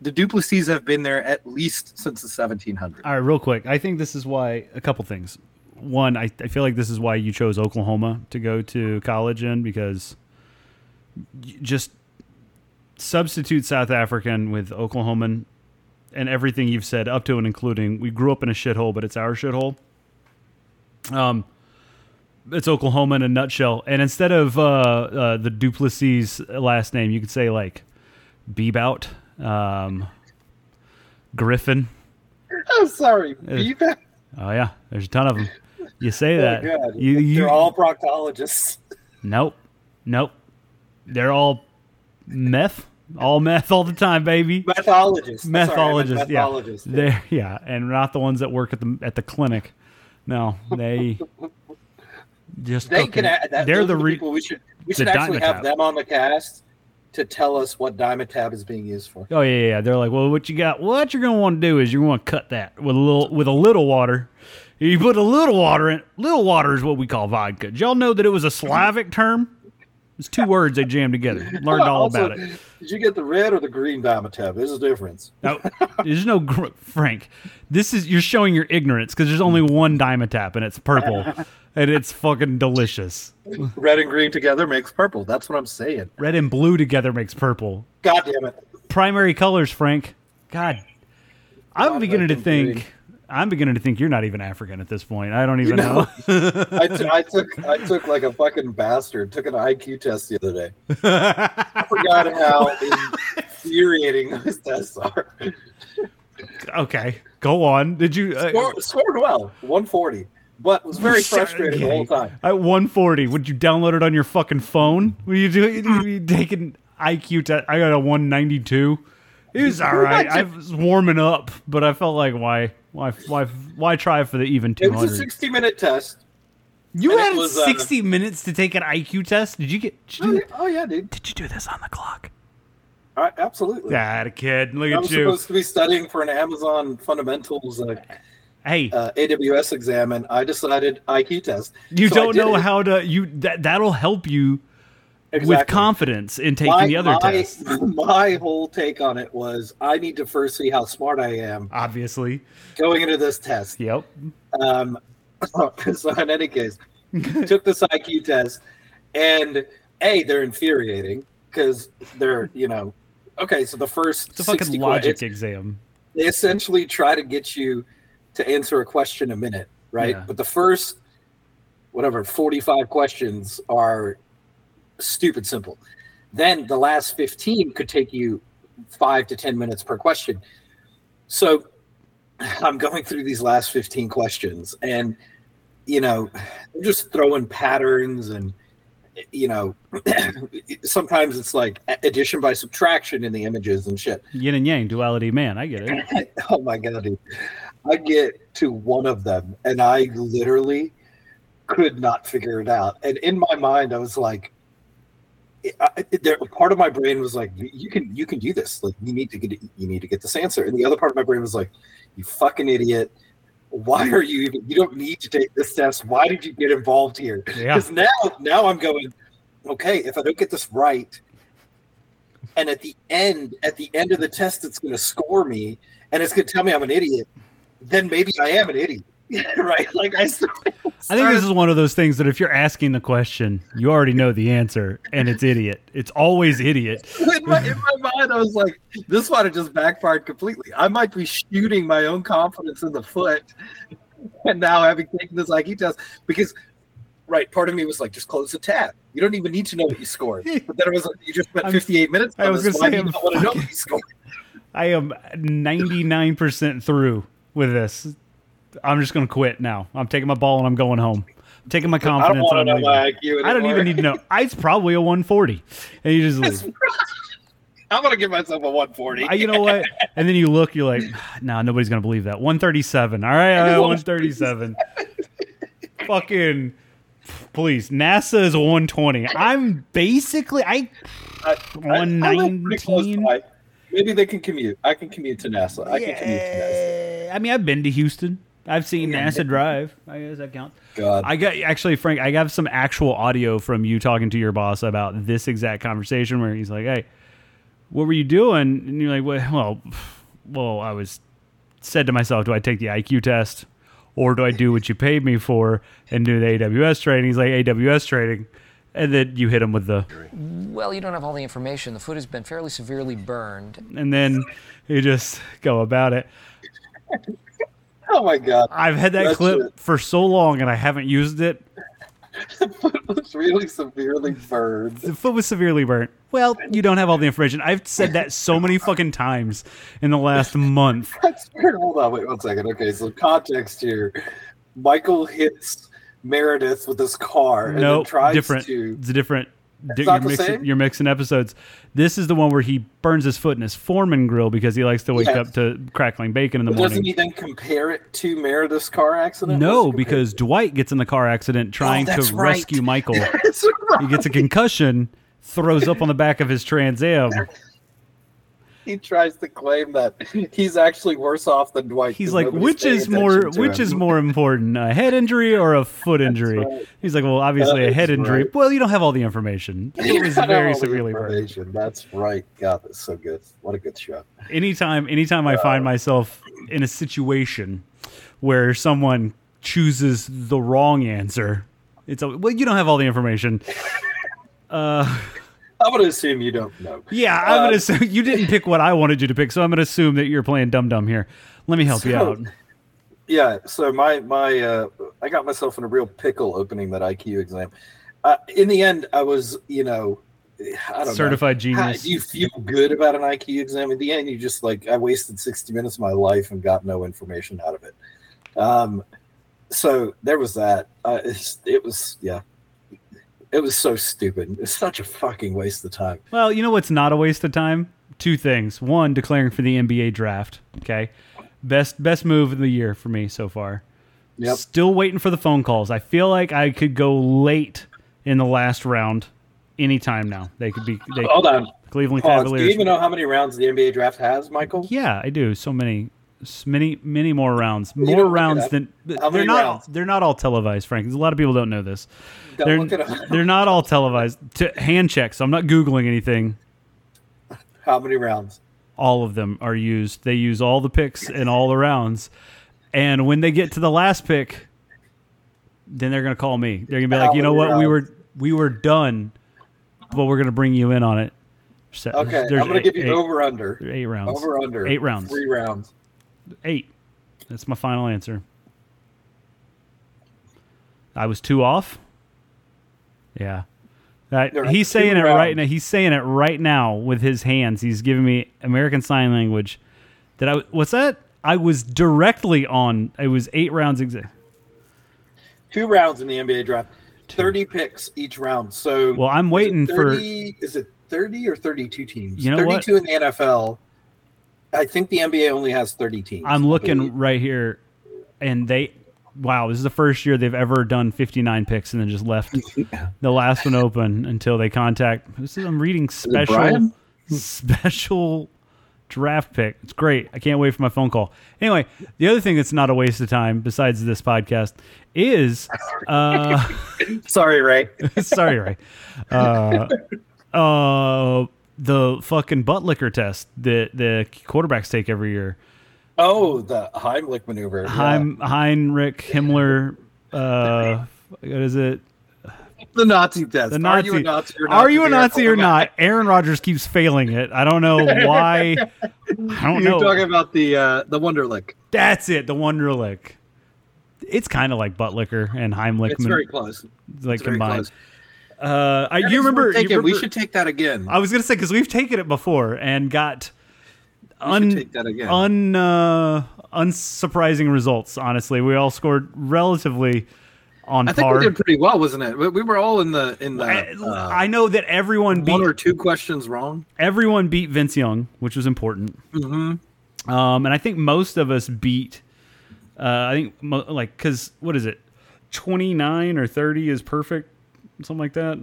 The Duplessis have been there at least since the 1700s. All right, real quick. I think this is why a couple things. One, I, I feel like this is why you chose Oklahoma to go to college in because just substitute South African with Oklahoman and everything you've said up to and including we grew up in a shithole, but it's our shithole. Um, it's Oklahoma in a nutshell. And instead of uh, uh, the Duplessis last name, you could say like Bebout, um, Griffin. Oh, sorry. Beef? Oh yeah, there's a ton of them. You say that. Oh, You, you They're all proctologists. nope, nope. They're all meth, all meth all the time, baby. Sorry, meant Methologists, yeah. methodologists. Yeah, and not the ones that work at the at the clinic. No, they just They cooking. can. Add, that, They're the re- people we should. We should actually Dimetapp. have them on the cast to tell us what Dimetapp is being used for. Oh yeah, yeah, yeah. They're like, well, what you got? What you're gonna want to do is you're gonna cut that with a little with a little water. You put a little water in. Little water is what we call vodka. Did y'all know that it was a Slavic term? It's two words they jammed together. Learned all Also, about it. Did you get the red or the green Dimetapp? There's a difference. No, there's no gr- Frank. This is you're showing your ignorance because there's only one Dimetapp and it's purple, and it's fucking delicious. Red and green together makes purple. That's what I'm saying. Red and blue together makes purple. God damn it. Primary colors, Frank. God, I'm God, beginning to think. green. I'm beginning to think you're not even African at this point. I don't even know, know. I, t- I took I took like a fucking bastard. Took an IQ test the other day. I forgot how infuriating those tests are. okay, go on. Did you? Uh, Scored, scored well, 140, but was very frustrated the whole time. At 140, would you download it on your fucking phone? Were you doing? You taking IQ test? I got a 192. It was all right. I was warming up, but I felt like why, why, why, why try for the even It was a 200? 60 minute test. You And it had was, uh, 60 minutes to take an IQ test. Did you get? Did Oh you, yeah, oh, yeah dude. did you do this on the clock? I, absolutely. That a kid. Look I at was you. supposed to be studying for an Amazon fundamentals uh, Hey, uh, AWS exam, and I decided IQ test. you So I don't did know it. how to. You that that'll help you with confidence in taking my, the other my, tests. my whole take on it was I need to first see how smart I am Obviously. going into this test. Yep. Um, so in any case, took this IQ test, and a they're infuriating because they're you know okay. So the first It's a fucking 60 logic questions, exam. they essentially try to get you to answer a question a minute, right? Yeah. But the first whatever forty five questions are stupid simple. Then the last fifteen could take you five to ten minutes per question. So I'm going through these last 15 questions and you know, I'm just throwing patterns and you know, sometimes it's like addition by subtraction in the images and shit. Yin and yang, duality, man. I get it. Oh my god, dude. I get to one of them and I literally could not figure it out. And in my mind, I was like, I, there, part of my brain was like, "You can, you can do this. Like, you need to get, you need to get this answer." And the other part of my brain was like, "You fucking idiot! Why are you even? You don't need to take this test. Why did you get involved here? Yeah. Because now, now I'm going, okay. If I don't get this right, and at the end, at the end of the test, it's going to score me, and it's going to tell me I'm an idiot. Then maybe I am an idiot, right? Like I. Started, I think this is one of those things that if you're asking the question, you already know the answer, and it's idiot. It's always idiot. in, my, in my mind, I was like, this might have just backfired completely. I might be shooting my own confidence in the foot. And now having taken this IQ test, because, right, part of me was like, just close the tab. You don't even need to know what you scored. But then it was like, you just spent I'm- 58 minutes I was gonna say, I'm not want to know what you scored? I am 99% through with this. I'm just going to quit now. I'm taking my ball and I'm going home. I'm taking my I don't confidence. to I'm know my. IQ. I don't even need to know. It's probably a 140. And you just leave. I'm going to give myself a 140. You know what? And then you look, you're like, nah, nobody's going to believe that. 137. All right, all right 137. Fucking, please. NASA is 120. I'm basically, I, I- I- I live pretty close 119. Maybe they can commute. I can commute to NASA. I can commute to NASA. I mean, I've been to Houston. I've seen Yeah. NASA Drive. I guess that counts. God. I got actually, Frank. I have some actual audio from you talking to your boss about this exact conversation where he's like, "Hey, what were you doing?" And you're like, "Well, well, well I was said to myself, do I take the IQ test or do I do what you paid me for and do the AWS trading?" He's like, "AWS trading," and then you hit him with the, Well, you don't have all the information. The food has been fairly severely burned. and then you just go about it. Oh my God. I've had that That's clip it. for so long and I haven't used it. it's really severely burned. The foot was severely burnt. Well, you don't have all the information. I've said that so many fucking times in the last month. That's weird. Hold on, wait one second. Okay, so context here. Michael hits Meredith with his car and No, then tries different. to. It's a different. You're, mixing, you're mixing episodes. This is the one where he burns his foot in his foreman grill because he likes to wake Yes. up to crackling bacon in the morning. Doesn't he then compare it to Meredith's car accident? No, What's it compared because Dwight gets in the car accident oh, trying that's to right. rescue Michael. Right. He gets a concussion, throws up on the back of his Trans Am. He tries to claim that he's actually worse off than Dwight. He's like, which is more which him." is more important, a head injury or a foot injury? right. He's like, well, obviously a head injury. right. Well, you don't have all the information. It was very have all the severely burned. That's right. God, that's so good. What a good show. Anytime, anytime I find myself in a situation where someone chooses the wrong answer, it's a, well, you don't have all the information. Uh, I'm going to assume you don't know. yeah, I'm Uh, gonna assume you didn't pick what I wanted you to pick, so I'm gonna assume that you're playing dum dum here. Let me help you out. Yeah, so my my uh, I got myself in a real pickle opening that IQ exam. Uh, in the end, I was you know, I don't Certified know. How, genius. do you feel good about an IQ exam? In the end, you just like I wasted sixty minutes of my life and got no information out of it. Um, so there was that. Uh, it's, it was yeah, it was so stupid. It's such a fucking waste of time. Well, you know what's not a waste of time? Two things. One, declaring for the NBA draft. Okay, best best move of the year for me so far. Yep. Still waiting for the phone calls. I feel like I could go late in the last round anytime now. They could be they, Hold on. Cleveland Pause. Do you even know how many rounds the NBA draft has, Michael? Yeah, I do. So many, many, many more rounds. You More don't look it rounds than How they're not. rounds? They're not all televised, Frank. A lot of people don't know this. Don't they're, look it up. they're not all televised. To hand check. So I'm not googling anything. How many rounds? All of them are used. They use all the picks in all the rounds, and when they get to the last pick, then they're gonna call me. They're gonna be like, you know what, we were we were done, but we're gonna bring you in on it. So, Okay, I'm going to eight- give you eight- over under. eight rounds. Over under. Eight rounds. Three rounds. Eight. That's my final answer. I was two off. Yeah. That, he's saying it right now. He's saying it right now with his hands. He's giving me American Sign Language. That I what's that? I was directly on. It was eight rounds. Exa- Two rounds in the NBA draft. 30 picks each round. So Well, I'm waiting for- Is it 30 or 32 teams? You know what? 32 in the NFL. I think the NBA only has 30 teams. I'm looking right here, and they. Wow, this is the first year they've ever done 59 picks and then just left the last one open until they contact. This is, I'm reading special special draft pick. It's great. I can't wait for my phone call. Anyway, the other thing that's not a waste of time besides this podcast is uh Sorry, Ray. sorry, Ray. Uh uh the fucking butt liquor test that the quarterbacks take every year. Oh, the Heimlich maneuver. yeah. Heim, Heinrich Himmler uh what is it? The Nazi test. The Are Nazi. you a Nazi or not? Are you a Nazi or not? Aaron Rodgers keeps failing it. I don't know why. I don't You're know. talking about the uh, the Wonderlic. That's it, the Wonderlic. It's kind of like butt liquor and Heimlich, It's very close. like It's very combined. close. Uh, I, you remember, you taking. We should take that again. I was gonna say because we've taken it before and got un, take that again. un uh, unsurprising results. Honestly, we all scored relatively on I think we did pretty well, wasn't it? We we were all in the in the I, uh, I know that everyone beat one or two questions wrong. everyone beat Vince Young, which was important. Mm-hmm. Um, and I think most of us beat. Uh, I think mo- like because what is it, twenty nine or thirty is perfect, something like that.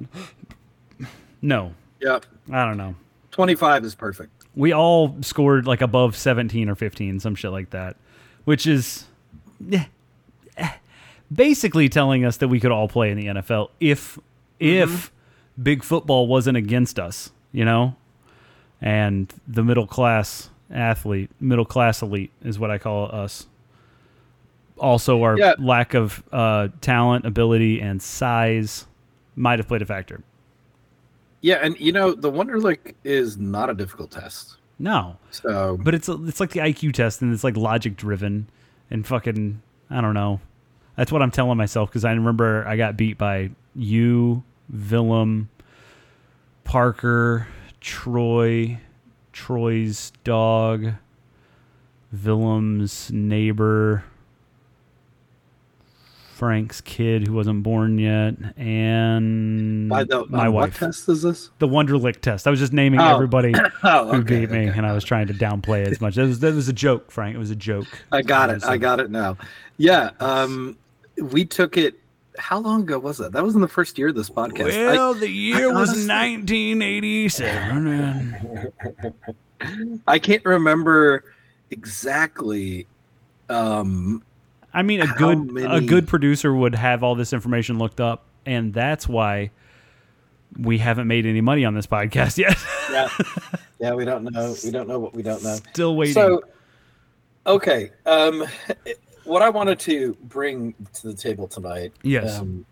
No, Yep. I don't know. Twenty five is perfect. We all scored like above seventeen or fifteen, some shit like that, which is eh, eh, basically telling us that we could all play in the NFL if if big football wasn't against us, you know. And the middle class athlete, middle class elite, is what I call us. Also, our Yeah. lack of uh, talent, ability, and size might have played a factor. Yeah, and you know the Wonderlic is not a difficult test. No, So but it's it's like the IQ test, and it's like logic driven, and fucking I don't know. That's what I'm telling myself because I remember I got beat by you, Willem, Parker, Troy, Troy's dog, Willem's neighbor, Frank's kid who wasn't born yet, and by the my uh, what wife. test is this? The Wonderlic test. I was just naming Oh. everybody Oh, who okay, beat me, okay. and I was trying to downplay it as much. That was that was a joke, Frank. It was a joke. I got it. I got it now. Yeah. Um, we took it. How long ago was that? That was in the first year of this podcast. I- Well, the year was honestly- 1987. I can't remember exactly. Um, I mean, a How good a good producer would have all this information looked up, and that's why we haven't made any money on this podcast yet. yeah, yeah, we don't know. We don't know what we don't know. Still waiting. So, okay. Um, what I wanted to bring to the table tonight. Yes. Um,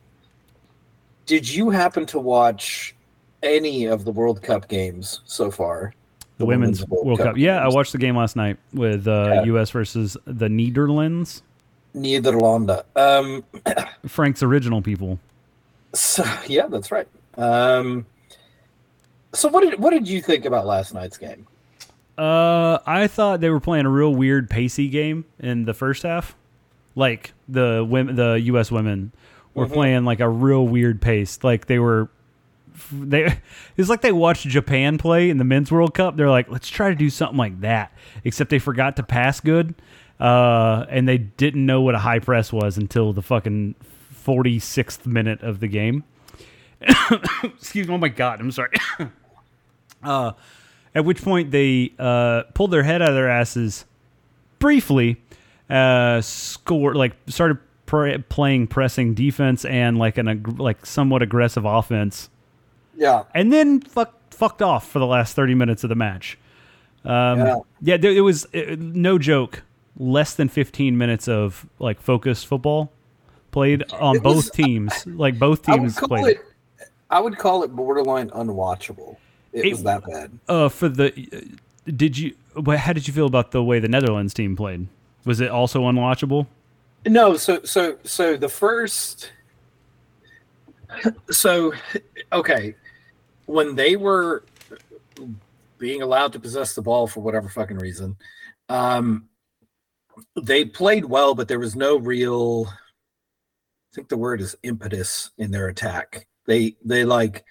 did you happen to watch any of the World Cup games so far? the women's World Cup. Yeah, I watched the game last night with uh, Yeah. U.S. versus the Netherlands. Nederlanda. Um, Frank's original people. so yeah, that's right. Um, so what did what did you think about last night's game? Uh, I thought they were playing a real weird pacey game in the first half. Like the women, the U.S. women were Mhm. playing like a real weird pace. Like they were they it's like they watched Japan play in the men's World Cup. They're like, let's try to do something like that. Except they forgot to pass good, uh, and they didn't know what a high press was until the fucking forty sixth minute of the game. Excuse me. Oh my god, I'm sorry. uh, at which point they uh, pulled their head out of their asses briefly, uh, scored like started playing pressing defense and like an ag- like somewhat aggressive offense, Yeah. and then fuck, fucked off for the last thirty minutes of the match. Um, Yeah. yeah, there, it was uh no joke. Less than fifteen minutes of like focused football played on was- both teams. Like both teams call played. it. I would call it borderline unwatchable. It, It- was that bad. Uh, for the, uh, did you? How did you feel about the way the Netherlands team played? Was it also unwatchable? No, so so so the first so okay, when they were being allowed to possess the ball for whatever fucking reason, um they played well, but there was no real I think the word is impetus in their attack. They they like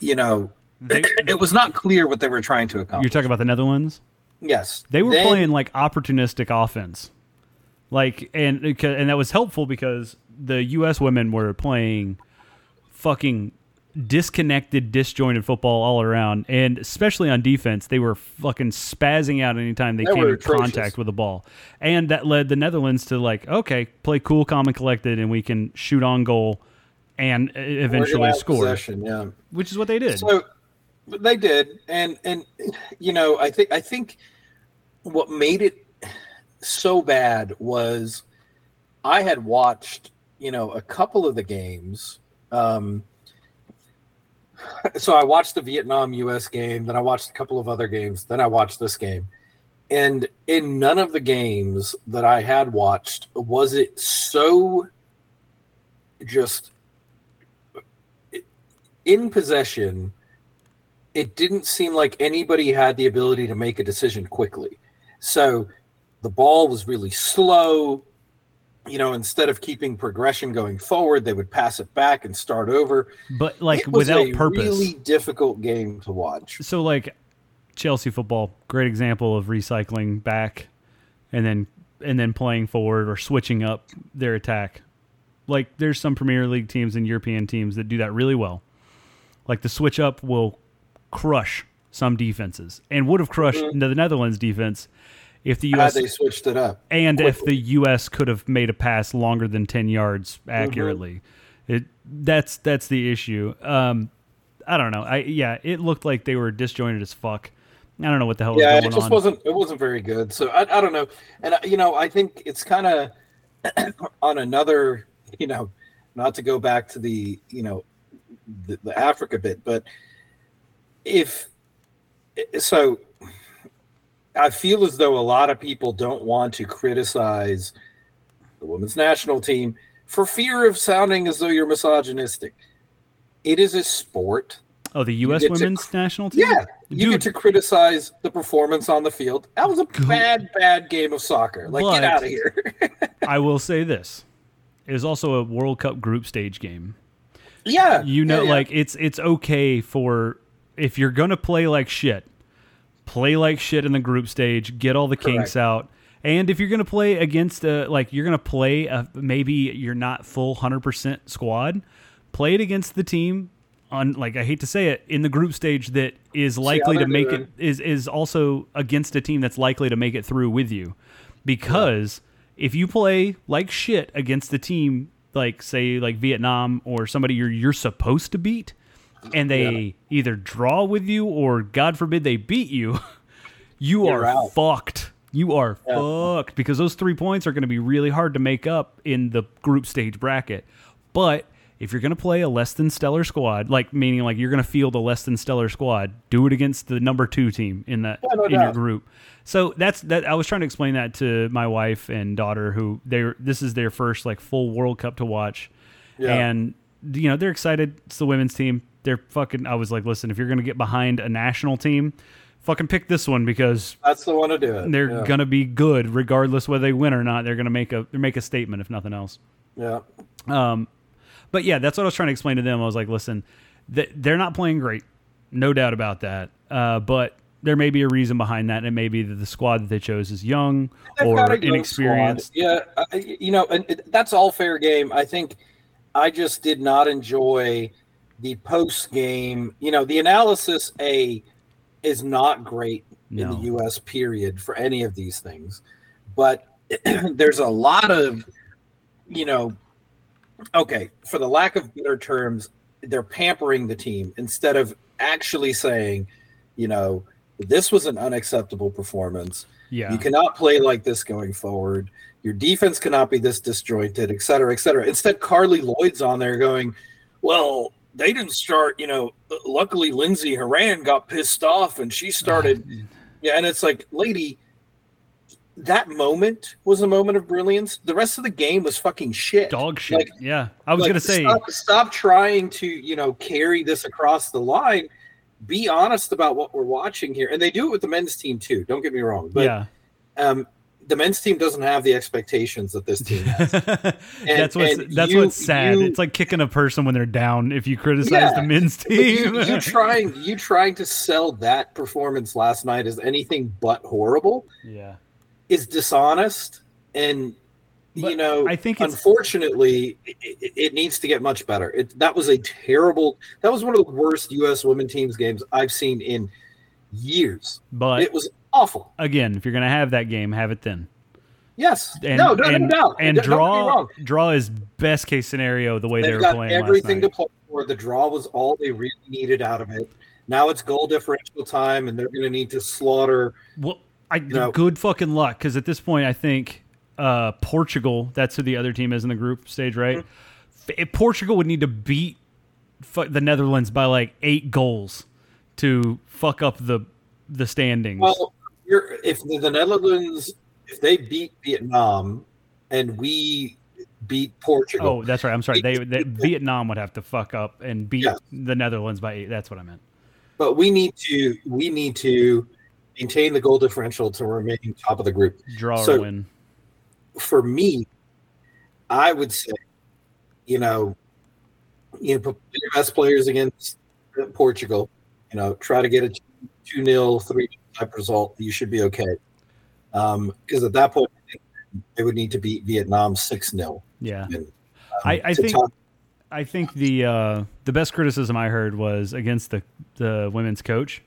you know They- it was not clear what they were trying to accomplish. You're talking about the Netherlands. yes. They were Then- playing like opportunistic offense, like and and that was helpful because the U.S. women were playing fucking disconnected, disjointed football all around, and especially on defense, they were fucking spazzing out anytime they, They came in contact with the ball, and that led the Netherlands to like, okay, play cool, calm, and collected, and we can shoot on goal and eventually score, yeah. which is what they did. So they did, and and you know, I think I think what made it so bad was I had watched you know a couple of the games. Um, so I watched the Vietnam U.S. game, then I watched a couple of other games, then I watched this game, and in none of the games that I had watched was it so just in possession, it didn't seem like anybody had the ability to make a decision quickly. So the ball was really slow. You know, instead of keeping progression going forward, they would pass it back and start over. but like It was without a purpose. really difficult game to watch. so like Chelsea football, great example of recycling back and then and then playing forward or switching up their attack. Like there's some Premier League teams and European teams that do that really well. Like the switch up will crush some defenses and would have crushed mm-hmm. the Netherlands defense if the US they switched it up. and if the U.S. could have made a pass longer than ten yards accurately, it that's that's the issue. Um, I don't know. I yeah, it looked like they were disjointed as fuck. I don't know what the hell yeah, it just on. wasn't it wasn't very good. So I, I don't know, and uh, you know I think it's kind of on another you know not to go back to the you know the, the Africa bit, but if so, I feel as though a lot of people don't want to criticize the women's national team for fear of sounding as though you're misogynistic. It is a sport. oh, the U.S. get to women's national team. Yeah, you Dude. get to criticize the performance on the field. That was a bad, bad game of soccer. Like, But- get out of here. I will say this: it was also a World Cup group stage game. yeah, You know, yeah, yeah. like it's it's okay for if you're gonna play like shit, play like shit in the group stage, get all the kinks Correct. out. And if you're gonna play against a like you're gonna play a, maybe you're not full hundred percent squad, play it against the team on like I hate to say it in the group stage that is likely to make it is is also against a team that's likely to make it through with you, because if you play like shit against the team like say like Vietnam or somebody you're you're supposed to beat, and they either draw with you or God forbid they beat you, you You're are out. fucked. You are fucked because those three points are going to be really hard to make up in the group stage bracket. But if you're going to play a less than stellar squad, like meaning like you're going to field a less than stellar squad, do it against the number two team in that Yeah, no in your group. So that's that. I was trying to explain that to my wife and daughter, who they this is their first like full World Cup to watch, Yeah. and you know they're excited. It's the women's team. They're fucking. I was like, listen, if you're going to get behind a national team, fucking pick this one because That's the one to do it. they're yeah. gonna be good regardless whether they win or not. They're gonna make a make a statement if nothing else. Yeah. Um, but yeah, that's what I was trying to explain to them. I was like, listen, Th- They're not playing great, no doubt about that. Uh, but there may be a reason behind that, and it may be that the squad that they chose is young or inexperienced. squad. Yeah, I- you know, and it, that's all fair game. I think I just did not enjoy the post game. You know, the analysis a is not great in the U.S. period for any of these things, but there's a lot of, you know, okay, for the lack of better terms, they're pampering the team instead of actually saying, you know, this was an unacceptable performance. Yeah. You cannot play like this going forward. Your defense cannot be this disjointed, et cetera, et cetera. Instead, Carli Lloyd's on there going, well, they didn't start, you know, luckily Lindsey Horan got pissed off and she started. yeah. And it's like, lady, that moment was a moment of brilliance. The rest of the game was fucking shit. Dog shit. Like- yeah. I was Like, gonna say stop, stop trying to you know carry this across the line be honest about what we're watching here and they do it with the men's team too don't get me wrong but yeah. um the men's team doesn't have the expectations that this team has that's what's and that's you- what's sad. you- it's like kicking a person when they're down if you criticize Yeah. the men's But you, team. you trying you trying to sell that performance last night as anything but horrible yeah. is dishonest and But you know I think unfortunately it, it, it needs to get much better it, that was a terrible that was one of the worst us women teams games i've seen in years But it was awful again, if you're gonna have that game, have it then. yes And, no no, and, no and Don't draw draw is best case scenario the way they they've were got playing everything to play for the draw was all they really needed out of it now it's goal differential time and they're going to need to slaughter Well, I know- good fucking luck because at this point, I think uh, Portugal. That's who the other team is in the group stage, right? Mm-hmm. F- Portugal would need to beat the Netherlands by like eight goals to fuck up the the standings. Well, you're, if the, the Netherlands, if they beat Vietnam and we beat Portugal, oh, that's right. I'm sorry. They, they Vietnam would have to fuck up and beat Yes. the Netherlands by eight. That's what I meant. but we need to we need to maintain the goal differential to remain top of the group. Draw or win. For me, I would say, you know, you know, put your best players against Portugal. You know, try to get a two 0 three type result. You should be okay. Um, because at that point, they would need to beat Vietnam six 0 Yeah. and, I, I think top- I think the uh, the best criticism I heard was against the the women's coach.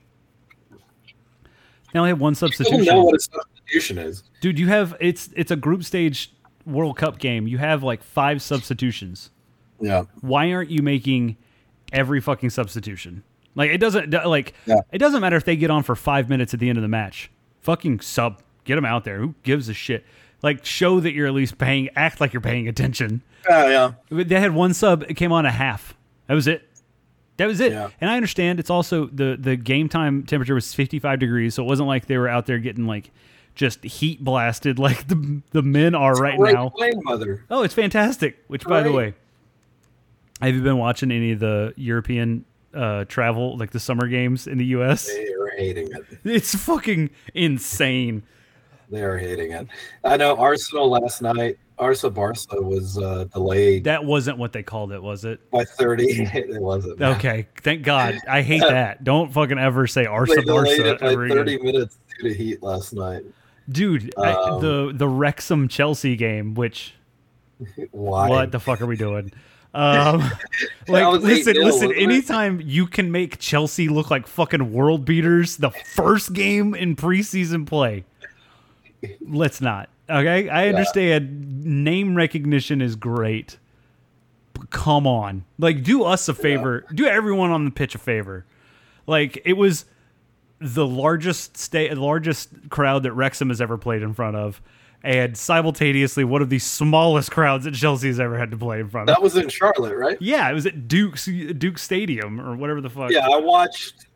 They only have one substitution. know what a substitution is. Dude, you have it's it's a group stage World Cup game. You have like five substitutions. Yeah. Why aren't you making every fucking substitution? Like it doesn't like Yeah. it doesn't matter if they get on for 5 minutes at the end of the match. Fucking sub, get them out there. Who gives a shit? Like show that you're at least paying act like you're paying attention. Yeah, yeah. They had one sub. It came on a half. That was it. That was it. Yeah. And I understand it's also the the game time temperature was 55 degrees, so it wasn't like they were out there getting like just heat blasted like the the men are right Great now. mother. Oh, it's fantastic. Which, by the way, have you been watching any of the European uh, travel, like the summer games in the U.S.? They are hating it. It's fucking insane. They are hating it. I know Arsenal last night. Arsa Barca was uh, delayed That wasn't what they called it, was it? by thirty. it wasn't. Okay, thank God. I hate that. Don't fucking ever say Arsa Barca ever thirty again. minutes due to heat last night. Dude, I, Um, the the Wrexham Chelsea game, which Why? what the fuck are we doing? Um, like, listen, 8-0, listen. wasn't it? Anytime you can make Chelsea look like fucking world beaters, the first game in preseason play, let's not. Okay, I understand. Name recognition is great. But come on, like, do us a favor. Do everyone on the pitch a favor. Like, it was the largest state, largest crowd that Wrexham has ever played in front of, and simultaneously one of the smallest crowds that Chelsea's ever had to play in front of. That was in Charlotte, right? Yeah, it was at Duke's Duke Stadium or whatever the fuck. Yeah, I watched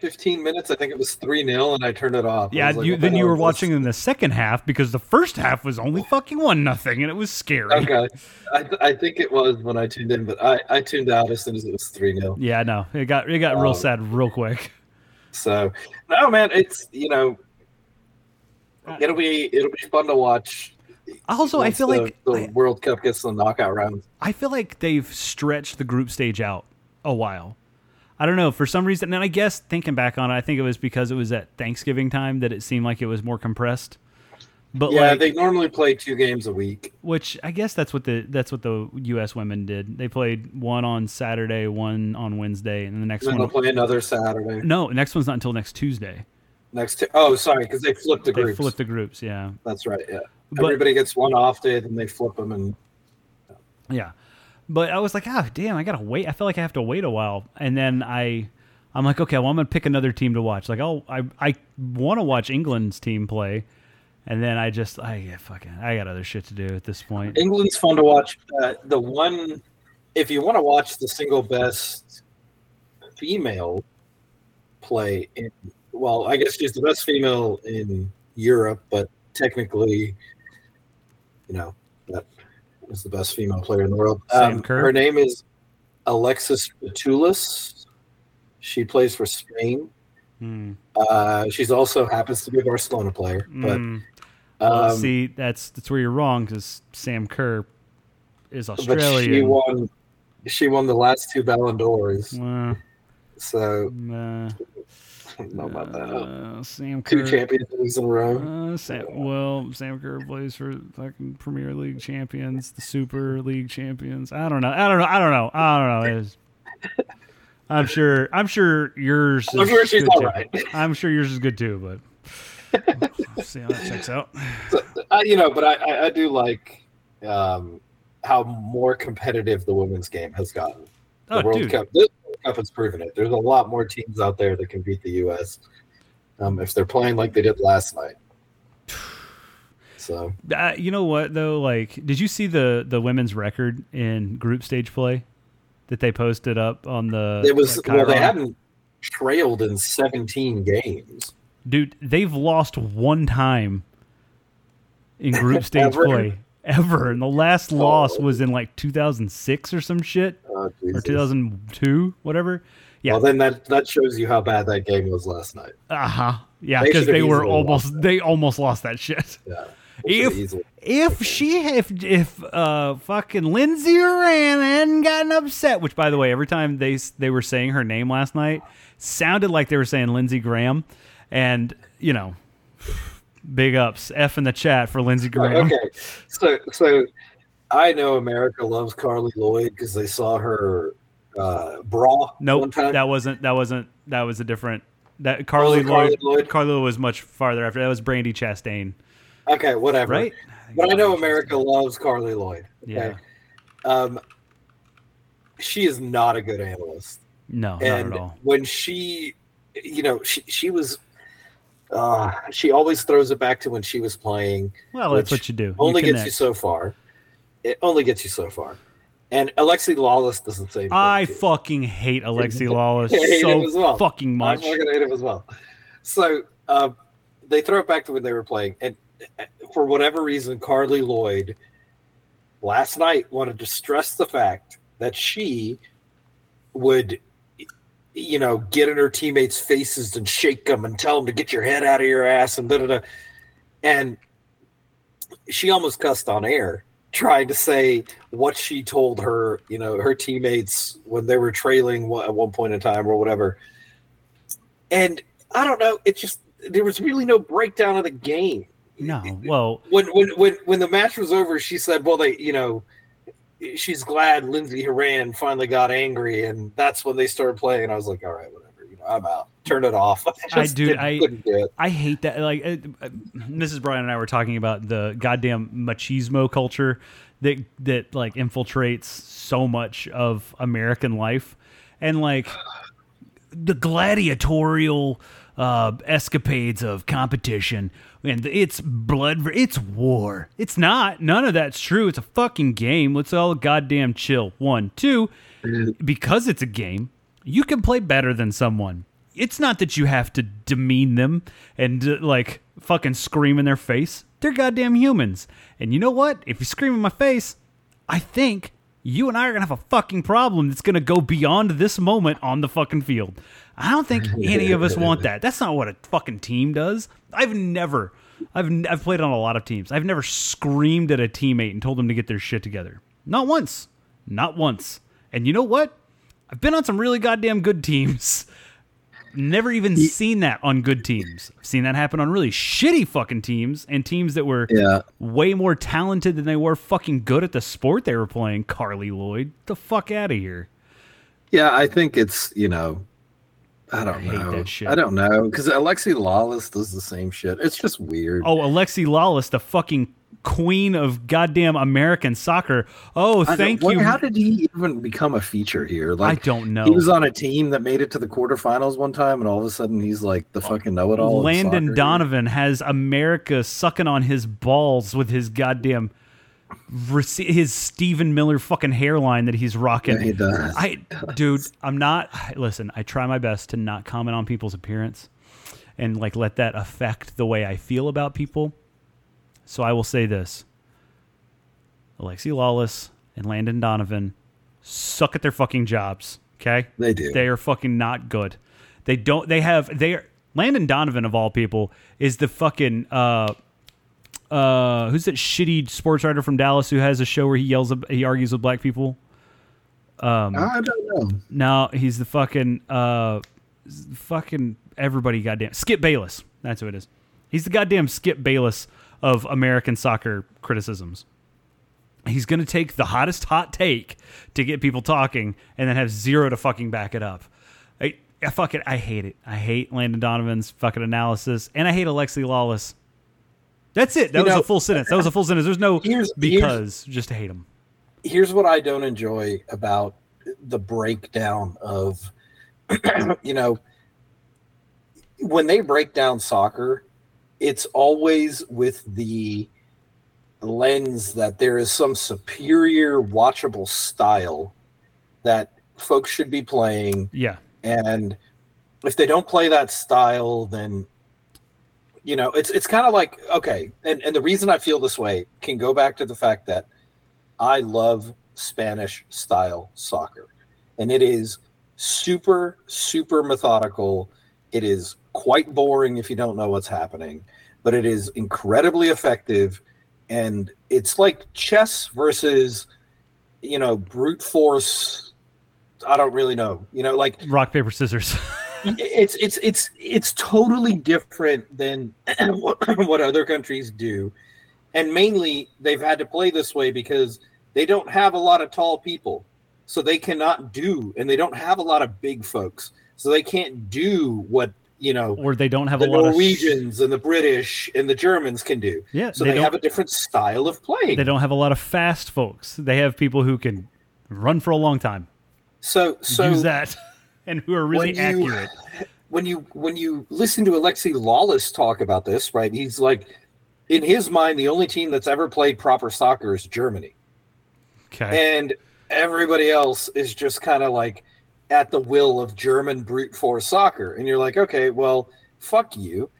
fifteen minutes. I think it was three 0 and I turned it off. Yeah, like, you, then you were is this? watching in the second half because the first half was only fucking one nothing and it was scary. Okay, I, th- I think it was when I tuned in, but I, I tuned out as soon as it was three 0 Yeah, no, it got it got real Um, sad real quick. So no, man, it's you know, Uh, it'll be it'll be fun to watch. Also, I feel the, like the I, World Cup gets the knockout rounds. I feel like they've stretched the group stage out a while. I don't know for some reason, and I guess thinking back on it, I think it was because it was at Thanksgiving time that it seemed like it was more compressed. But yeah, like, they normally play two games a week. which I guess that's what the that's what the U.S. women did. They played one on Saturday, one on Wednesday, and the next they'll one. play another Saturday. No, next one's not until next Tuesday. Next, to, oh, sorry, because they flipped the They groups. flip the groups, yeah. That's right. Yeah, But- everybody gets one off day, then they flip them, and Yeah. But I was like, oh damn, I gotta wait. I feel like I have to wait a while. And then I I'm like, okay, well I'm gonna pick another team to watch. Like oh I I wanna watch England's team play. And then I just I yeah, fucking I got other shit to do at this point. England's fun to watch. Uh, the one, if you want to watch the single best female play, in, well, I guess she's the best female in Europe, but technically, you know, that is the best female player in the world. Sam Um, Kerr? her name is Alexia Putellas. She plays for Spain. Hmm. Uh, she's also happens to be a Barcelona player, but Mm. Well, um, see, that's that's where you're wrong because Sam Kerr is but she Australian. won. She won the last two Ballon d'Ors. So know about that. uh, Sam Two Kerr. Champions Leagues in a row. Uh, Sam, well, Sam Kerr plays for fucking Premier League champions, the Super League champions. I don't know. I don't know. I don't know. I don't know. It's- I'm sure. I'm sure yours. I'm sure she's all too. I'm sure yours is good too, but see how that checks out. So, I, you know, but I, I, I do like um, how more competitive the women's game has gotten. The Oh, World dude. Cup, this Cup has proven it. There's a lot more teams out there that can beat the U.S. Um, if they're playing like they did last night. So Uh, you know what though? Like, did you see the the women's record in group stage play that they posted up on the? it was like, well, they hadn't trailed in 17 games. Dude, they've lost one time in group stage play ever, and the last loss Oh. was in like 2006 or some shit Oh, or 2002, whatever. Yeah, Well, then that that shows you how bad that game was last night. uh huh. Yeah, because should've they were almost they almost lost that shit. Yeah. If if she if if uh fucking Lindsey Horan hadn't gotten upset, which by the way, every time they they were saying her name last night, sounded like they were saying Lindsey Graham, and you know, big ups F in the chat for Lindsey Graham. Okay, so so I know America loves Carli Lloyd because they saw her uh, bra Nope, that wasn't that wasn't that was a different that Carly it Carli Lloyd. Carli Lloyd was much farther after. That was Brandi Chastain, okay, whatever. right? But I know America loves Carli Lloyd. Okay? Yeah. Um, she is not a good analyst, No, and not at all. when she, you know, she she was. Uh, she always throws it back to when she was playing. Well, that's what you do. You Only gets you so far. It only gets you so far. And Alexi Lalas doesn't thing, I too. fucking hate Alexi Lalas I hate him as so well. fucking I'm gonna hate him as well. So uh, they throw it back to when they were playing, and uh, for whatever reason, Carli Lloyd last night wanted to stress the fact that she would, you know, get in her teammates' faces and shake them and tell them to get your head out of your ass and da da da. And she almost cussed on air trying to say what she told her, you know, her teammates when they were trailing at one point in time or whatever. And I don't know, it just there was really no breakdown of the game. No, well, When when when when the match was over, she said, "Well, they, you know, she's glad Lindsey Horan finally got angry, and that's when they started playing." And I was like, "All right, whatever, you know, I'm out. Turn it off." I, I do- I- do it. I hate that. Like, uh, uh, Mrs. Bryan and I were talking about the goddamn machismo culture that that like infiltrates so much of American life, and like the gladiatorial uh, escapades of competition. And it's blood. It's war. It's not. None of that's true. It's a fucking game. Let's all goddamn chill. One, two. Because it's a game, you can play better than someone. It's not that you have to demean them and uh, like fucking scream in their face. They're goddamn humans. And you know what? If you scream in my face, I think you and I are gonna have a fucking problem that's gonna go beyond this moment on the fucking field. I don't think any of us want that. That's not what a fucking team does. I've never, I've I've played on a lot of teams. I've never screamed at a teammate and told them to get their shit together. Not once. Not once. And you know what? I've been on some really goddamn good teams. Never even seen that on good teams. I've seen that happen on really shitty fucking teams and teams that were Yeah. way more talented than they were fucking good at the sport they were playing. Carli Lloyd, the fuck out of here. Yeah, I think it's you know, I don't I know. that shit. I don't know because Alexi Lalas does the same shit. It's just weird. Oh, Alexi Lalas, the fucking queen of goddamn American soccer. Oh, thank you. How did he even become a feature here? Like, I don't know. He was on a team that made it to the quarterfinals one time, and all of a sudden he's like the oh, fucking know-it-all. Landon. Donovan has America sucking on his balls with his goddamn his Stephen Miller fucking hairline that he's rocking. Yeah, he does. I, dude, I'm not. Listen, I try my best to not comment on people's appearance and like let that affect the way I feel about people. So I will say this: Alexi Lalas and Landon Donovan suck at their fucking jobs. Okay, They do. They are fucking not good. They don't. They have. They are. Landon Donovan of all people is the fucking. uh uh, who's that shitty sports writer from Dallas who has a show where he yells, he argues with black people? I don't know. No, he's the fucking uh, fucking everybody. Goddamn Skip Bayless. That's who it is. He's the goddamn Skip Bayless of American soccer criticisms. He's gonna take the hottest hot take to get people talking, and then have zero to fucking back it up. I, I fucking I hate it. I hate Landon Donovan's fucking analysis, and I hate Alexi Lalas. That's it. That You was know- a full sentence. That was a full sentence. There's no Here's- because just to hate him. here's what I don't enjoy about the breakdown of, you know, when they break down soccer, it's always with the lens that there is some superior watchable style that folks should be playing. Yeah. and if they don't play that style then you know it's it's kind of like okay and, and the reason i feel this way can go back to the fact that i love spanish style soccer. And it is super super methodical. It is quite boring if you don't know what's happening but it is incredibly effective. And it's like chess versus you know brute force. I don't really know you know like Rock paper scissors. it's it's it's it's totally different than what, what other countries do. And mainly they've had to play this way because they don't have a lot of tall people. So they cannot do and they don't have a lot of big folks. So they can't do what you know or they don't have the a lot norwegians and the british and the germans can do Yeah, so they they, have a different style of playing of they don't have a lot of fast folks. They have people who can run for a long time. so so Use that and who are really when you- accurate. when you when you listen to Alexi Lalas talk about this, right? He's like, in his mind, the only team that's ever played proper soccer is Germany, Okay. and everybody else is just kind of like at the will of German brute force soccer. And you're like, okay, well, fuck you.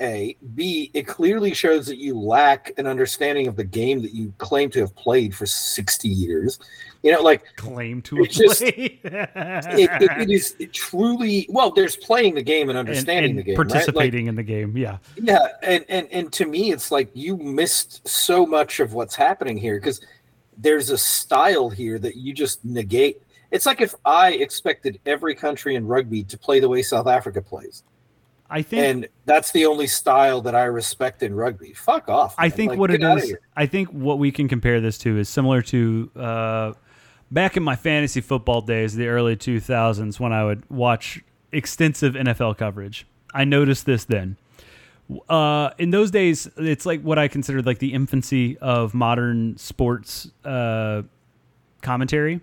A, B, it clearly shows that you lack an understanding of the game that you claim to have played for 60 years. You know, like Claim to it's just- play. it, it, it is truly well. There's playing the game and and, understanding and the game, right? Like, participating in the game. Yeah. yeah, and and and to me, it's like you missed so much of what's happening here because there's a style here that you just negate. It's like if I expected every country in rugby to play the way South Africa plays, I think and that's the only style that I respect in rugby. Fuck off. I think Like, what it is. I think what we can compare this to is similar to uh, back in my fantasy football days, the early 2000s, when I would watch extensive NFL coverage. I noticed this then. Uh, in those days, it's like what I considered like the infancy of modern sports uh, commentary.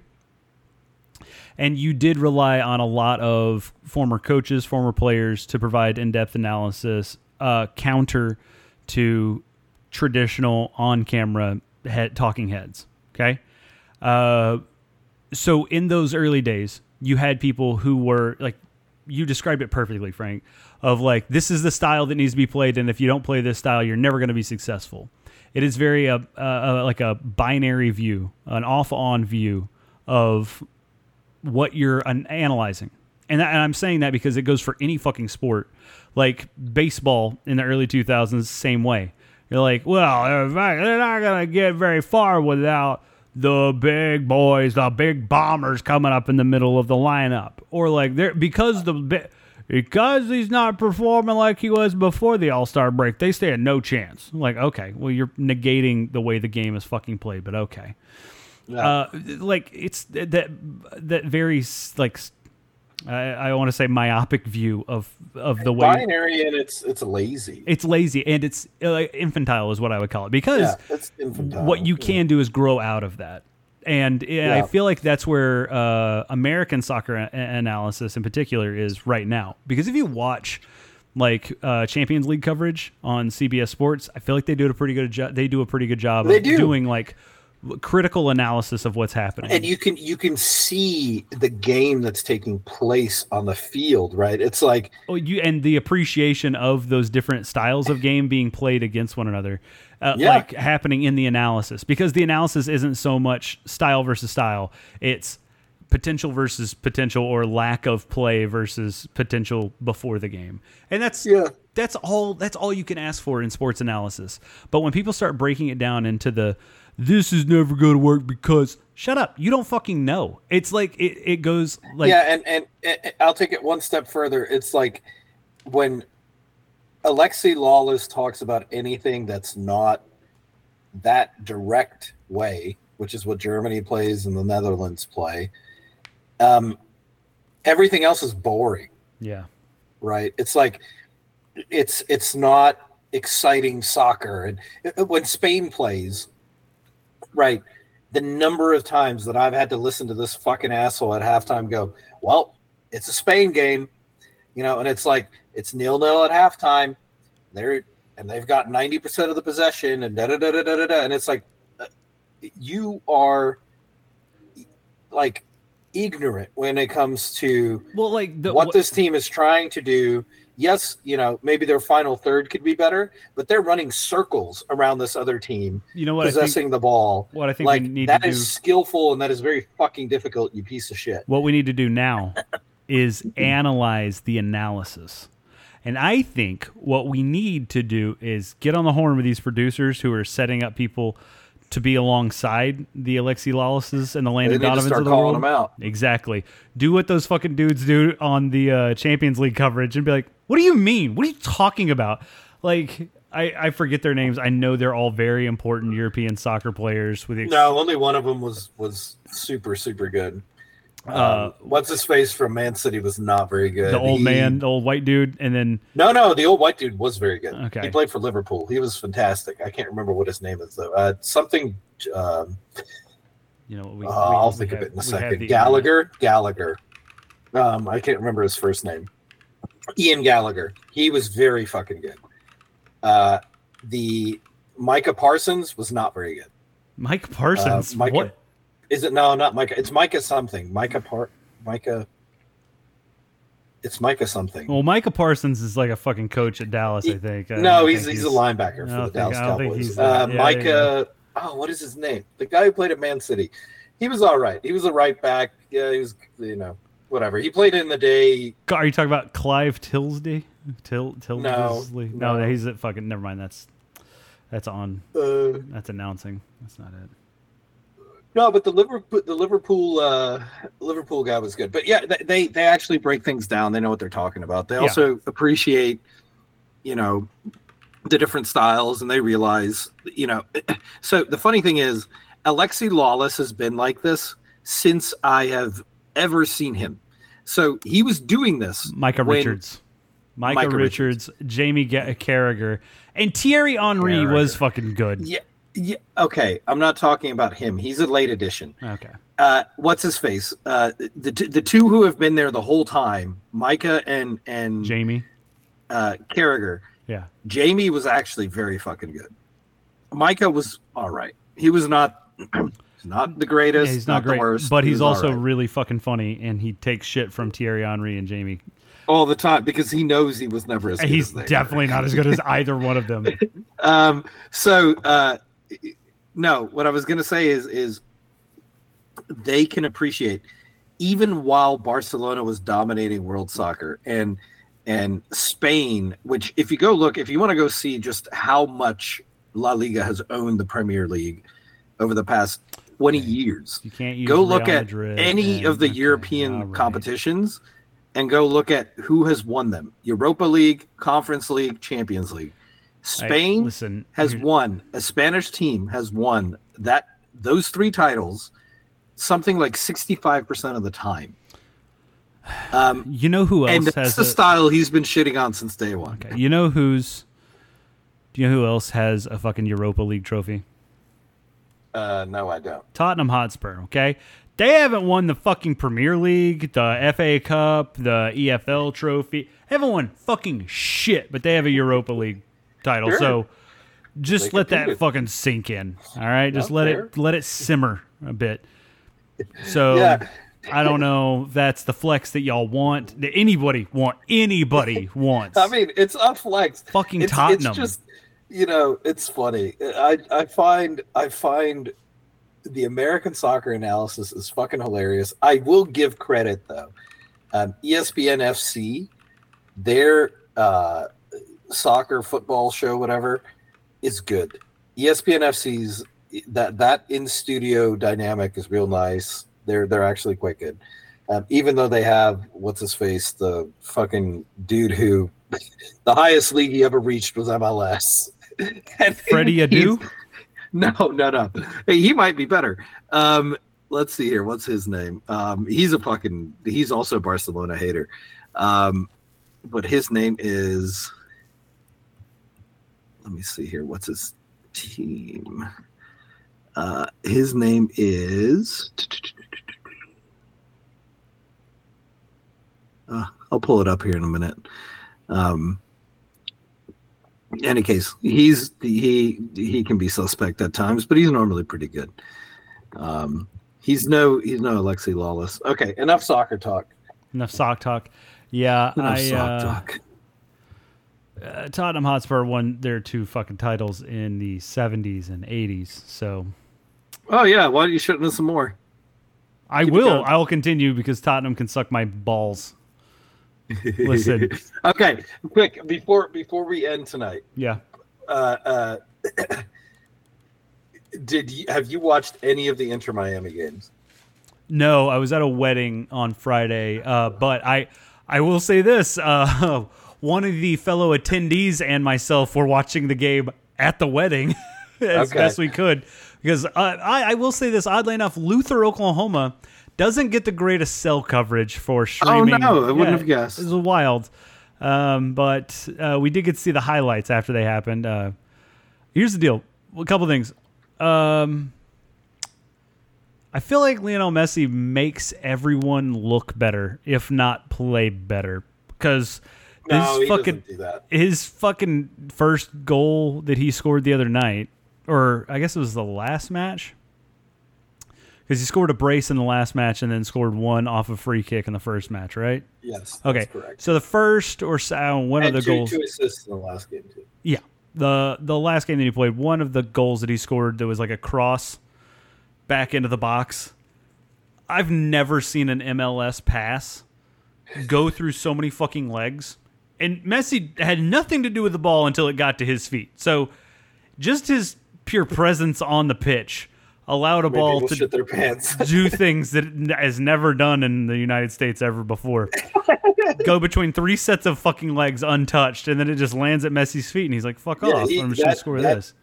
And you did rely on a lot of former coaches, former players to provide in depth analysis, uh, counter to traditional on camera head, talking heads. Okay. Uh, so in those early days, you had people who were like, you described it perfectly, Frank, of like, this is the style that needs to be played. And if you don't play this style, you're never going to be successful. It is very uh, uh, uh, like a binary view, an off on view of what you're an- analyzing. And, that, and I'm saying that because it goes for any fucking sport. Like baseball in the early 2000s, same way. You're like, well, they're not- going to get very far without the big boys, the big bombers coming up in the middle of the lineup, or like they're because the because he's not performing like he was before the All Star break, they stand no chance. Like, okay, well, you're negating the way the game is fucking played, but okay. Uh, like it's that that very s- like I want to say myopic view of of the way binary and it's it's lazy. it's lazy and it's uh, like infantile is what I would call it because yeah, it's infantile. what you Yeah. can do is grow out of that. And I Yeah. feel like that's where uh, American soccer a- analysis in particular is right now. Because if you watch like uh, Champions League coverage on CBS Sports, I feel like they do a pretty good job. They do a pretty good job They of do. doing like critical analysis of what's happening. and you can you can see the game that's taking place on the field, right? It's like Oh, you and the appreciation of those different styles of game being played against one another, uh, Yeah. like happening in the analysis. Because the analysis isn't so much style versus style; it's potential versus potential, or lack of play versus potential before the game. And that's Yeah. that's all that's all you can ask for in sports analysis. But when people start breaking it down into the this is never going to work because shut up, you don't fucking know. It's like it, it goes like yeah, and, and and I'll take it one step further. It's like when Alexi Lalas talks about anything that's not that direct way, which is what Germany plays and the Netherlands play. Um, everything else is boring, yeah. right? It's like it's it's not exciting soccer, and uh, when Spain plays, right? The number of times that I've had to listen to this fucking asshole at halftime go, well, it's a Spain game, you know, and it's like it's nil nil at halftime. They're and they've got ninety percent of the possession, and da da da da da da, and it's like uh, you are like ignorant when it comes to Well, like the, what this team is trying to do. Yes, you know, maybe their final third could be better, but they're running circles around this other team, you know what I think, possessing the ball. what I think Like we need that to is do skillful and that is very fucking difficult. You piece of shit. what we need to do now is analyze the analysis. And I think what we need to do is get on the horn with these producers who are setting up people to be alongside the Alexi Lalases and the Landon Donovans start of the calling world. them out. Exactly. Do what those fucking dudes do on the uh, Champions League coverage and be like, "What do you mean? What are you talking about?" Like, I, I forget their names. I know they're all very important European soccer players. With the ex- No, only one of them was was super super good. Uh, Um, what's his face from Man City was not very good. the old He- man, the old white dude, and then No, no, the old white dude was very good. Okay. He played for Liverpool. He was fantastic. I can't remember what his name is though. Uh, something. Um, you know we. uh, we- I'll we think of it in a second. Gallagher. Gallagher. Um, I can't remember his first name. Ian Gallagher. He was very fucking good. Uh, the Micah Parsons was not very good. Mike Parsons. Uh, Micah- what? Is it no, not Micah? It's Micah something. Micah Par. Micah. It's Micah something. Well, Micah Parsons is like a fucking coach at Dallas. I think. I no, he's think he's, a linebacker for the think- Dallas Cowboys. he's Uh. Yeah, Micah. Oh, what is his name? The guy who played at Man City. He was all right. He was a right back. Yeah, he was. You know, whatever. He played in the day. Are you talking about Clive Tilsday? Til Tilsley? No, no. he's at fucking. Never mind. That's that's on. Uh, That's announcing. That's not it. no, but the Liverpool, the Liverpool, uh, Liverpool guy was good. But yeah, they- they they actually break things down. They know what they're talking about. They Yeah. also appreciate, you know, the different styles, and they realize, you know. So the funny thing is, Alexi Lalas has been like this since I have ever seen him. So he was doing this. Micah Richards. Micah, Micah Richards, Jamie Ga- Carragher, and Thierry Henry was fucking good. Yeah, yeah. Okay, I'm not talking about him. He's a late addition. Okay. uh, what's his face? Uh, the t- the two who have been there the whole time, Micah and and Jamie. uh, Carragher. Yeah. Jamie was actually very fucking good. Micah was all right. He was not not the greatest. Yeah, he's not, the great, worst. but He he's also right. really fucking funny, and he takes shit from Thierry Henry and Jamie. all the time because he knows he was never as good. He's as definitely not as good as either one of them. Um, so uh, no, what I was gonna say is is they can appreciate even while Barcelona was dominating world soccer and and Spain, which if you go look, if you want to go see just how much La Liga has owned the Premier League over the past 20 years. You can't use Go look Real at Madrid any of the okay, European right. competitions and go look at who has won them. Europa League, Conference League, Champions League. Spain listen, has won. A Spanish team has won that those three titles something like 65% of the time. Um, You know who else and has that's the a- style he's been shitting on since day one. Okay, you know who's? Do you know who else has a fucking Europa League trophy? Uh, no, I don't. Tottenham Hotspur. Okay, they haven't won the fucking Premier League, the FA Cup, the EFL trophy. They haven't won fucking shit, but they have a Europa League title. Sure. So just They let that competed. fucking sink in. All right, just Yeah, let fair. it let it simmer a bit. So Yeah. I don't know. if That's the flex that y'all want. That anybody want. Anybody wants. I mean, it's a flex. Fucking it's, Tottenham. It's just, you know, it's funny. I I find I find the American soccer analysis is fucking hilarious. I will give credit though. Um, ESPN FC, their uh, soccer football show, whatever, is good. ESPN FC's that that in studio dynamic is real nice. They're they're actually quite good. Um, even though they have what's his face, the fucking dude who the highest league he ever reached was MLS. Freddie Adu. No, no, no. Hey, he might be better. Um, let's see here. What's his name? Um, he's a fucking. He's also a Barcelona hater. Um, but his name is. Let me see here. What's his team? Uh, his name is. Uh, I'll pull it up here in a minute. Um, in any case, he's he he can be suspect at times, but he's normally pretty good. Um, he's no he's no Alexi Lalas. Okay, enough soccer talk. Enough sock talk. Yeah, Enough I, sock uh, talk. uh, Tottenham Hotspur won their two fucking titles in the 70s and 80s. So Oh yeah, why don't you shut in some more? I Keep will. I will continue because Tottenham can suck my balls. Listen. okay, quick before before we end tonight. Yeah. Uh, uh, did you have you watched any of the Inter Miami games? No, I was at a wedding on Friday, uh, but I I will say this: uh, one of the fellow attendees and myself were watching the game at the wedding as Okay. best we could because uh, I I will say this: oddly enough, Luther, Oklahoma. Doesn't get the greatest cell coverage for streaming. Oh, no, I wouldn't have guessed. It was wild, um, but uh, we did get to see the highlights after they happened. Uh, here's the deal: a couple things. Um, I feel like Lionel Messi makes everyone look better, if not play better, because No, his he fucking do that. his fucking first goal that he scored the other night, or I guess it was the last match, because he scored a brace in the last match and then scored one off a free kick in the first match, right? Yes. Okay, correct. so the first or uh, one and of the two, goals, two assists in the last game too. yeah, the the last game that he played, one of the goals that he scored, there was like a cross back into the box. I've never seen an MLS pass go through so many fucking legs. And Messi had nothing to do with the ball until it got to his feet. So just his pure presence on the pitch allowed a Maybe ball to shit their pants. do things that has never done in the United States ever before. Go between three sets of fucking legs untouched, and then it just lands at Messi's feet, and he's like, "Fuck Yeah, off! he- I'm just gonna score that- this."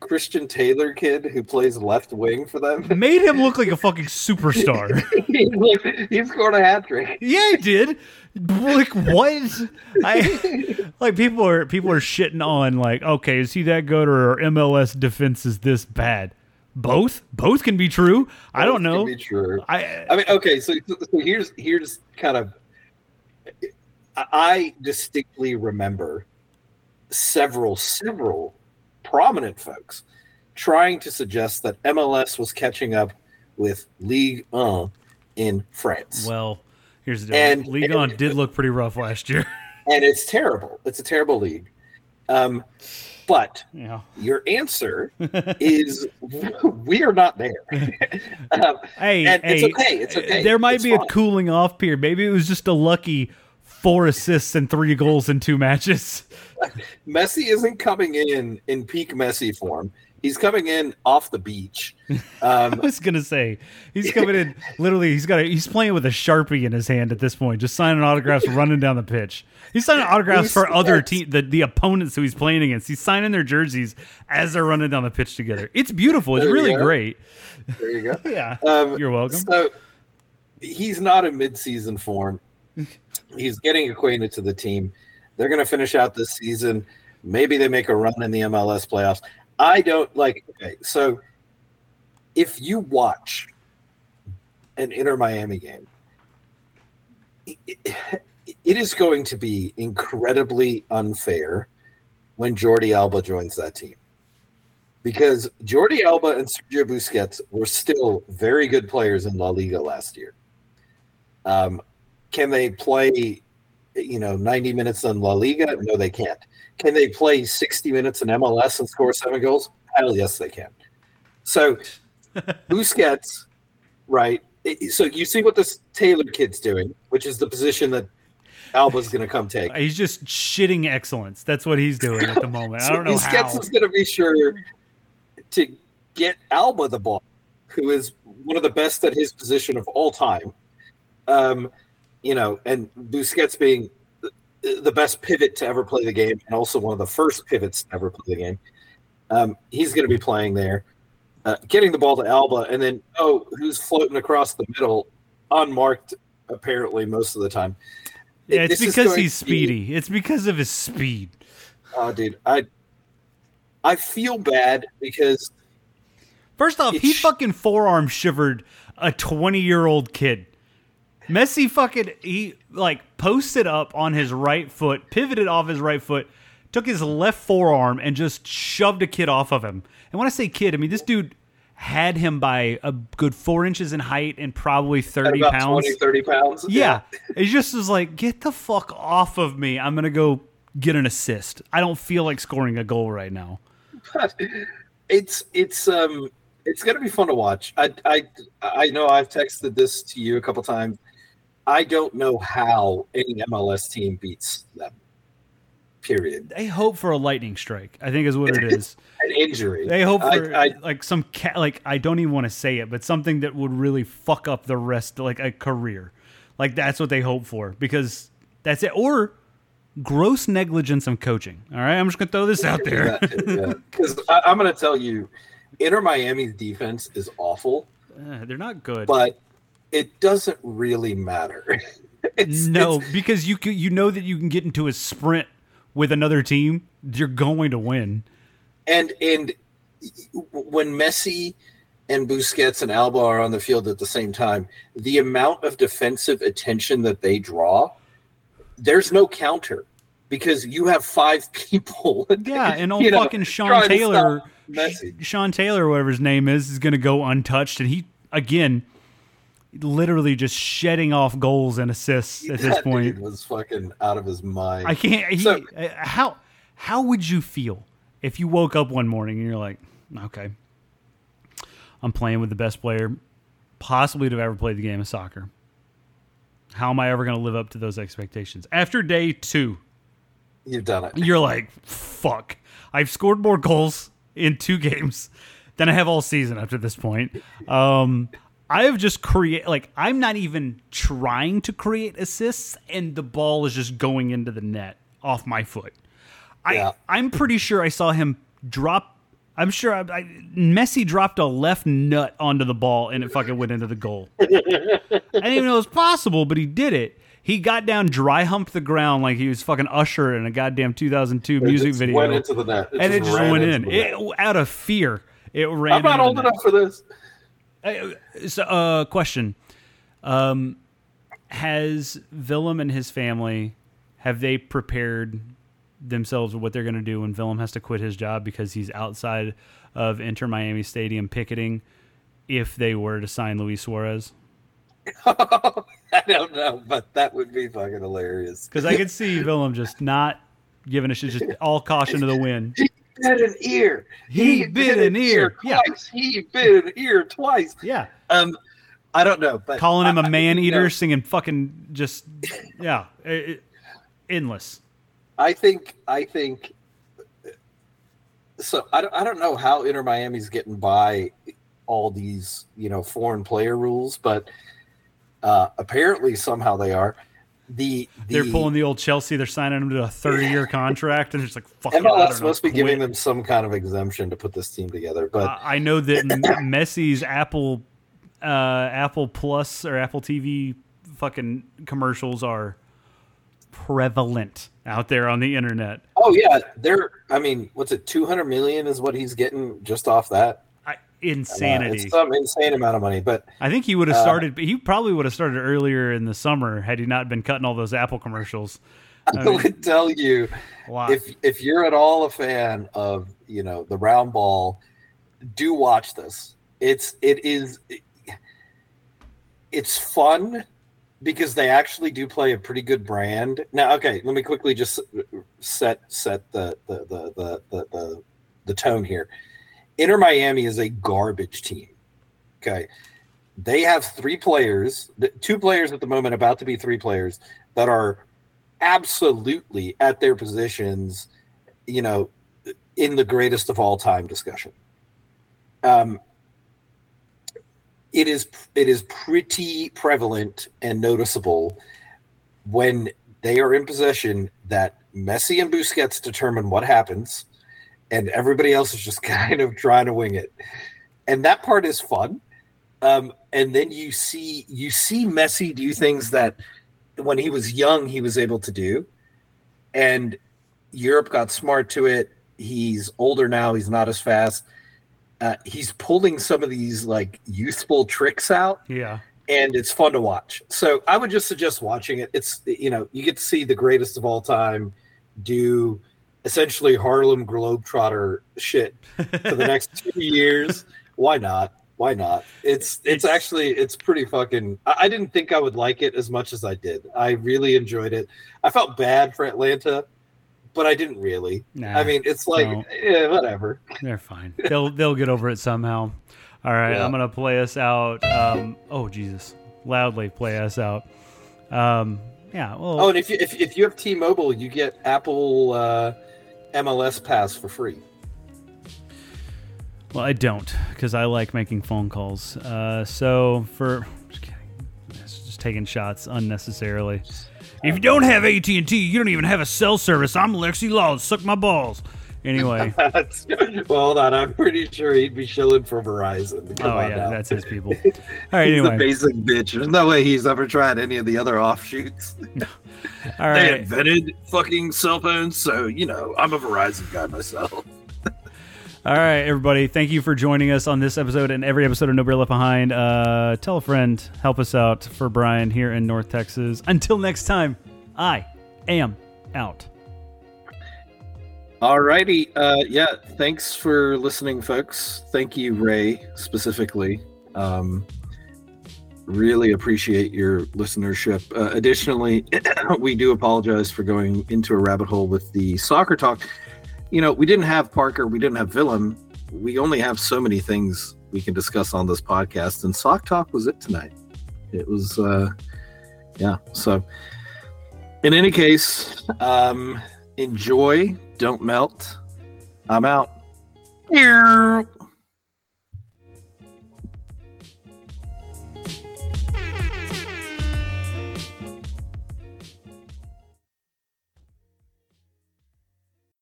Christian Taylor kid who plays left wing for them. Made him look like a fucking superstar. he, scored a hat trick. yeah, he did. Like what? I like people are people are shitting on like, okay, is he that good or MLS defense is this bad? Both, both can be true. I don't know. can Be true. I I mean, okay, so, so here's here's kind of I- distinctly remember several several prominent folks trying to suggest that MLS was catching up with Ligue 1 in France. well, here's the deal. And- Ligue 1 did look pretty rough last year. and it's terrible. It's a terrible league. Um, but yeah. your answer is we are not there. um, Hey, And it's okay, it's okay, There might it's be fine. a cooling off period. Maybe it was just a lucky four assists and three goals in two matches. Messi isn't coming in in peak Messi form. He's coming in off the beach. I Um, was gonna say he's coming in. Literally, he's got a, he's playing with a sharpie in his hand at this point, just signing autographs, running down the pitch. He's signing autographs for other team, the, the opponents who he's playing against. He's signing their jerseys as they're running down the pitch together. It's beautiful. It's really great. there you go. Yeah, Um, you're welcome. So he's not in midseason form. He's getting acquainted to the team. They're going to finish out this season. Maybe they make a run in the MLS playoffs. I don't like. Okay, so if you watch an Inter Miami game, it, it is going to be incredibly unfair when Jordi Alba joins that team because Jordi Alba and Sergio Busquets were still very good players in La Liga last year. Um, can they play, you know, 90 minutes in La Liga? No, they can't. Can they play 60 minutes in MLS and score seven goals? Hell yes, they can. So Busquets, right? So you see what this Taylor kid's doing, which is the position that Alba's going to come take. He's just shitting excellence. That's what he's doing at the moment. I don't know Busquets how. is going to be sure to get Alba the ball, who is one of the best at his position of all time. Um, you know, and Busquets being the, best pivot to ever play the game, and also one of the first pivots to ever play the game. Um, he's going to be playing there, uh, getting the ball to Alba, and then oh, who's floating across the middle, unmarked apparently most of the time. yeah, it's because he's to be- speedy. It's because of his speed. Oh, dude, I I feel bad because First off, he fucking forearm shivered a 20 year old kid. Messi fucking he like posted up on his right foot, pivoted off his right foot, took his left forearm and just shoved a kid off of him. And when I say kid, I mean this dude had him by a good four inches in height and probably 30 about pounds. 20, 30 pounds. Yeah. It just was like, get the fuck off of me. I'm gonna go get an assist. I don't feel like scoring a goal right now. it's it's um it's gonna be fun to watch. I I I know I've texted this to you a couple times. I don't know how any MLS team beats them. Period. They hope for a lightning strike. I think is what it is. An injury. They hope for I- like some cat. Like I don't even want to say it, but something that would really fuck up the rest, like a career. Like that's what they hope for because that's it. Or gross negligence of coaching. All right, I'm just gonna throw this out there. Because I'm going to tell you, Inter Miami's defense is awful, Uh, they're not good. but it doesn't really matter. It's- no, it's- because you can, you know that you can get into a sprint with another team. You're going to win. and and when Messi and Busquets and Alba are on the field at the same time, the amount of defensive attention that they draw, there's no counter because you have five people. Yeah, and old you know, fucking Sean Taylor. Sean Taylor, whatever his name is, is going to go untouched, and he again, literally just shedding off goals and assists at this That point. dude was fucking out of his mind. I can't. He, So- uh, how how would you feel if you woke up one morning and you're like, okay, I'm playing with the best player possibly to have ever played the game of soccer. How am I ever going to live up to those expectations? After day two, You've done it. you're like, fuck. I've scored more goals in two games than I have all season after this point. Um, I have just create like I'm not even trying to create assists, and the ball is just going into the net off my foot. I Yeah. I'm pretty sure I saw him drop. I'm sure I, I, Messi dropped a left nut onto the ball and it fucking went into the goal. I didn't even know it was possible, but he did it. He got down, dry humped the ground like he was fucking Usher in a goddamn 2002 It music video, Went into the net. and it just went in it, out of fear. It ran. I'm not old enough for this. Uh, So, uh, question: um, Has Willem and his family have they prepared themselves what they're going to do when Willem has to quit his job because he's outside of Inter Miami Stadium picketing? If they were to sign Luis Suarez, I don't know, but that would be fucking hilarious. because I could see Willem just not giving a shit, just all caution to the wind. bit an ear. He bit an ear. Yeah. twice. He bit an ear twice. Yeah, Um, I don't know, but calling him a a man eater, know. singing fucking just yeah, it- endless. I think I think so I don't, I don't know how Inter Miami's getting by all these you know foreign player rules, but uh, apparently somehow they are. The, the They're pulling the old Chelsea. They're signing them to a 30 year contract, and it's like fuck. MLS must be giving them some kind of exemption to put this team together, but I I know that Messi's Apple, uh, Apple Plus or Apple TV, fucking commercials are prevalent out there on the internet. oh yeah, they're. I mean, what's it? Two hundred million is what he's getting just off that. Uh, insanity. it's some insane amount of money, but I think he would have Uh, started. He probably would have started earlier in the summer had he not been cutting all those Apple commercials. I, I mean- would tell you Wow. if if you're at all a fan of you know the round ball, do watch this. It's it is it's fun because they actually do play a pretty good brand. Now, okay, let me quickly just set set the the the the the, the, the tone here. Inter Miami is a garbage team. Okay. They have three players, two players at the moment, about to be three players that are absolutely at their positions, you know, in the greatest of all time discussion. Um, it is it is pretty prevalent and noticeable when they are in possession that Messi and Busquets determine what happens, and everybody else is just kind of trying to wing it, and that part is fun. Um, and then you see you see Messi do things that when he was young he was able to do, and Europe got smart to it. He's older now; he's not as fast. Uh, he's pulling some of these like youthful tricks out, yeah. and it's fun to watch. So I would just suggest watching it. It's you know you get to see the greatest of all time do essentially Harlem Globetrotter shit for the next two years. Why not? Why not? It's it's actually it's pretty fucking. I, I didn't think I would like it as much as I did. I really enjoyed it. I felt bad for Atlanta, but I didn't really. Nah, I mean, it's like yeah, whatever. they're fine. They'll they'll get over it somehow. All right, Yeah. I'm gonna play us out. Um, oh Jesus, loudly play us out. Um, yeah. Well, Oh, and if you if, if you have T-Mobile, you get Apple uh, MLS Pass for free. Well, I don't because I like making phone calls. Uh, so for just just taking shots unnecessarily. If you don't have AT and T, you don't even have a cell service. I'm Alexi Lalas. Suck my balls. Anyway, That's- well, hold on. I'm pretty sure he'd be shilling for Verizon. Come oh yeah, now. that's his people. All right, He's the anyway, basic bitch. There's no way he's ever tried any of the other offshoots. all They invented fucking cell phones, so you know I'm a Verizon guy myself. All right, everybody. Thank you for joining us on this episode and every episode of Nobody Left Behind. Uh, tell a friend. Help us out for Bryan here in North Texas. Until next time, I am out. Alrighty, uh, yeah. Thanks for listening, folks. Thank you, Ray, specifically. Um, really appreciate your listenership. Uh, additionally, we do apologize for going into a rabbit hole with the soccer talk. You know, we didn't have Parker, we didn't have Willem. We only have so many things we can discuss on this podcast, and sock talk was it tonight. It was, uh, yeah. So, in any case, um, enjoy, don't melt. I'm out. Meow.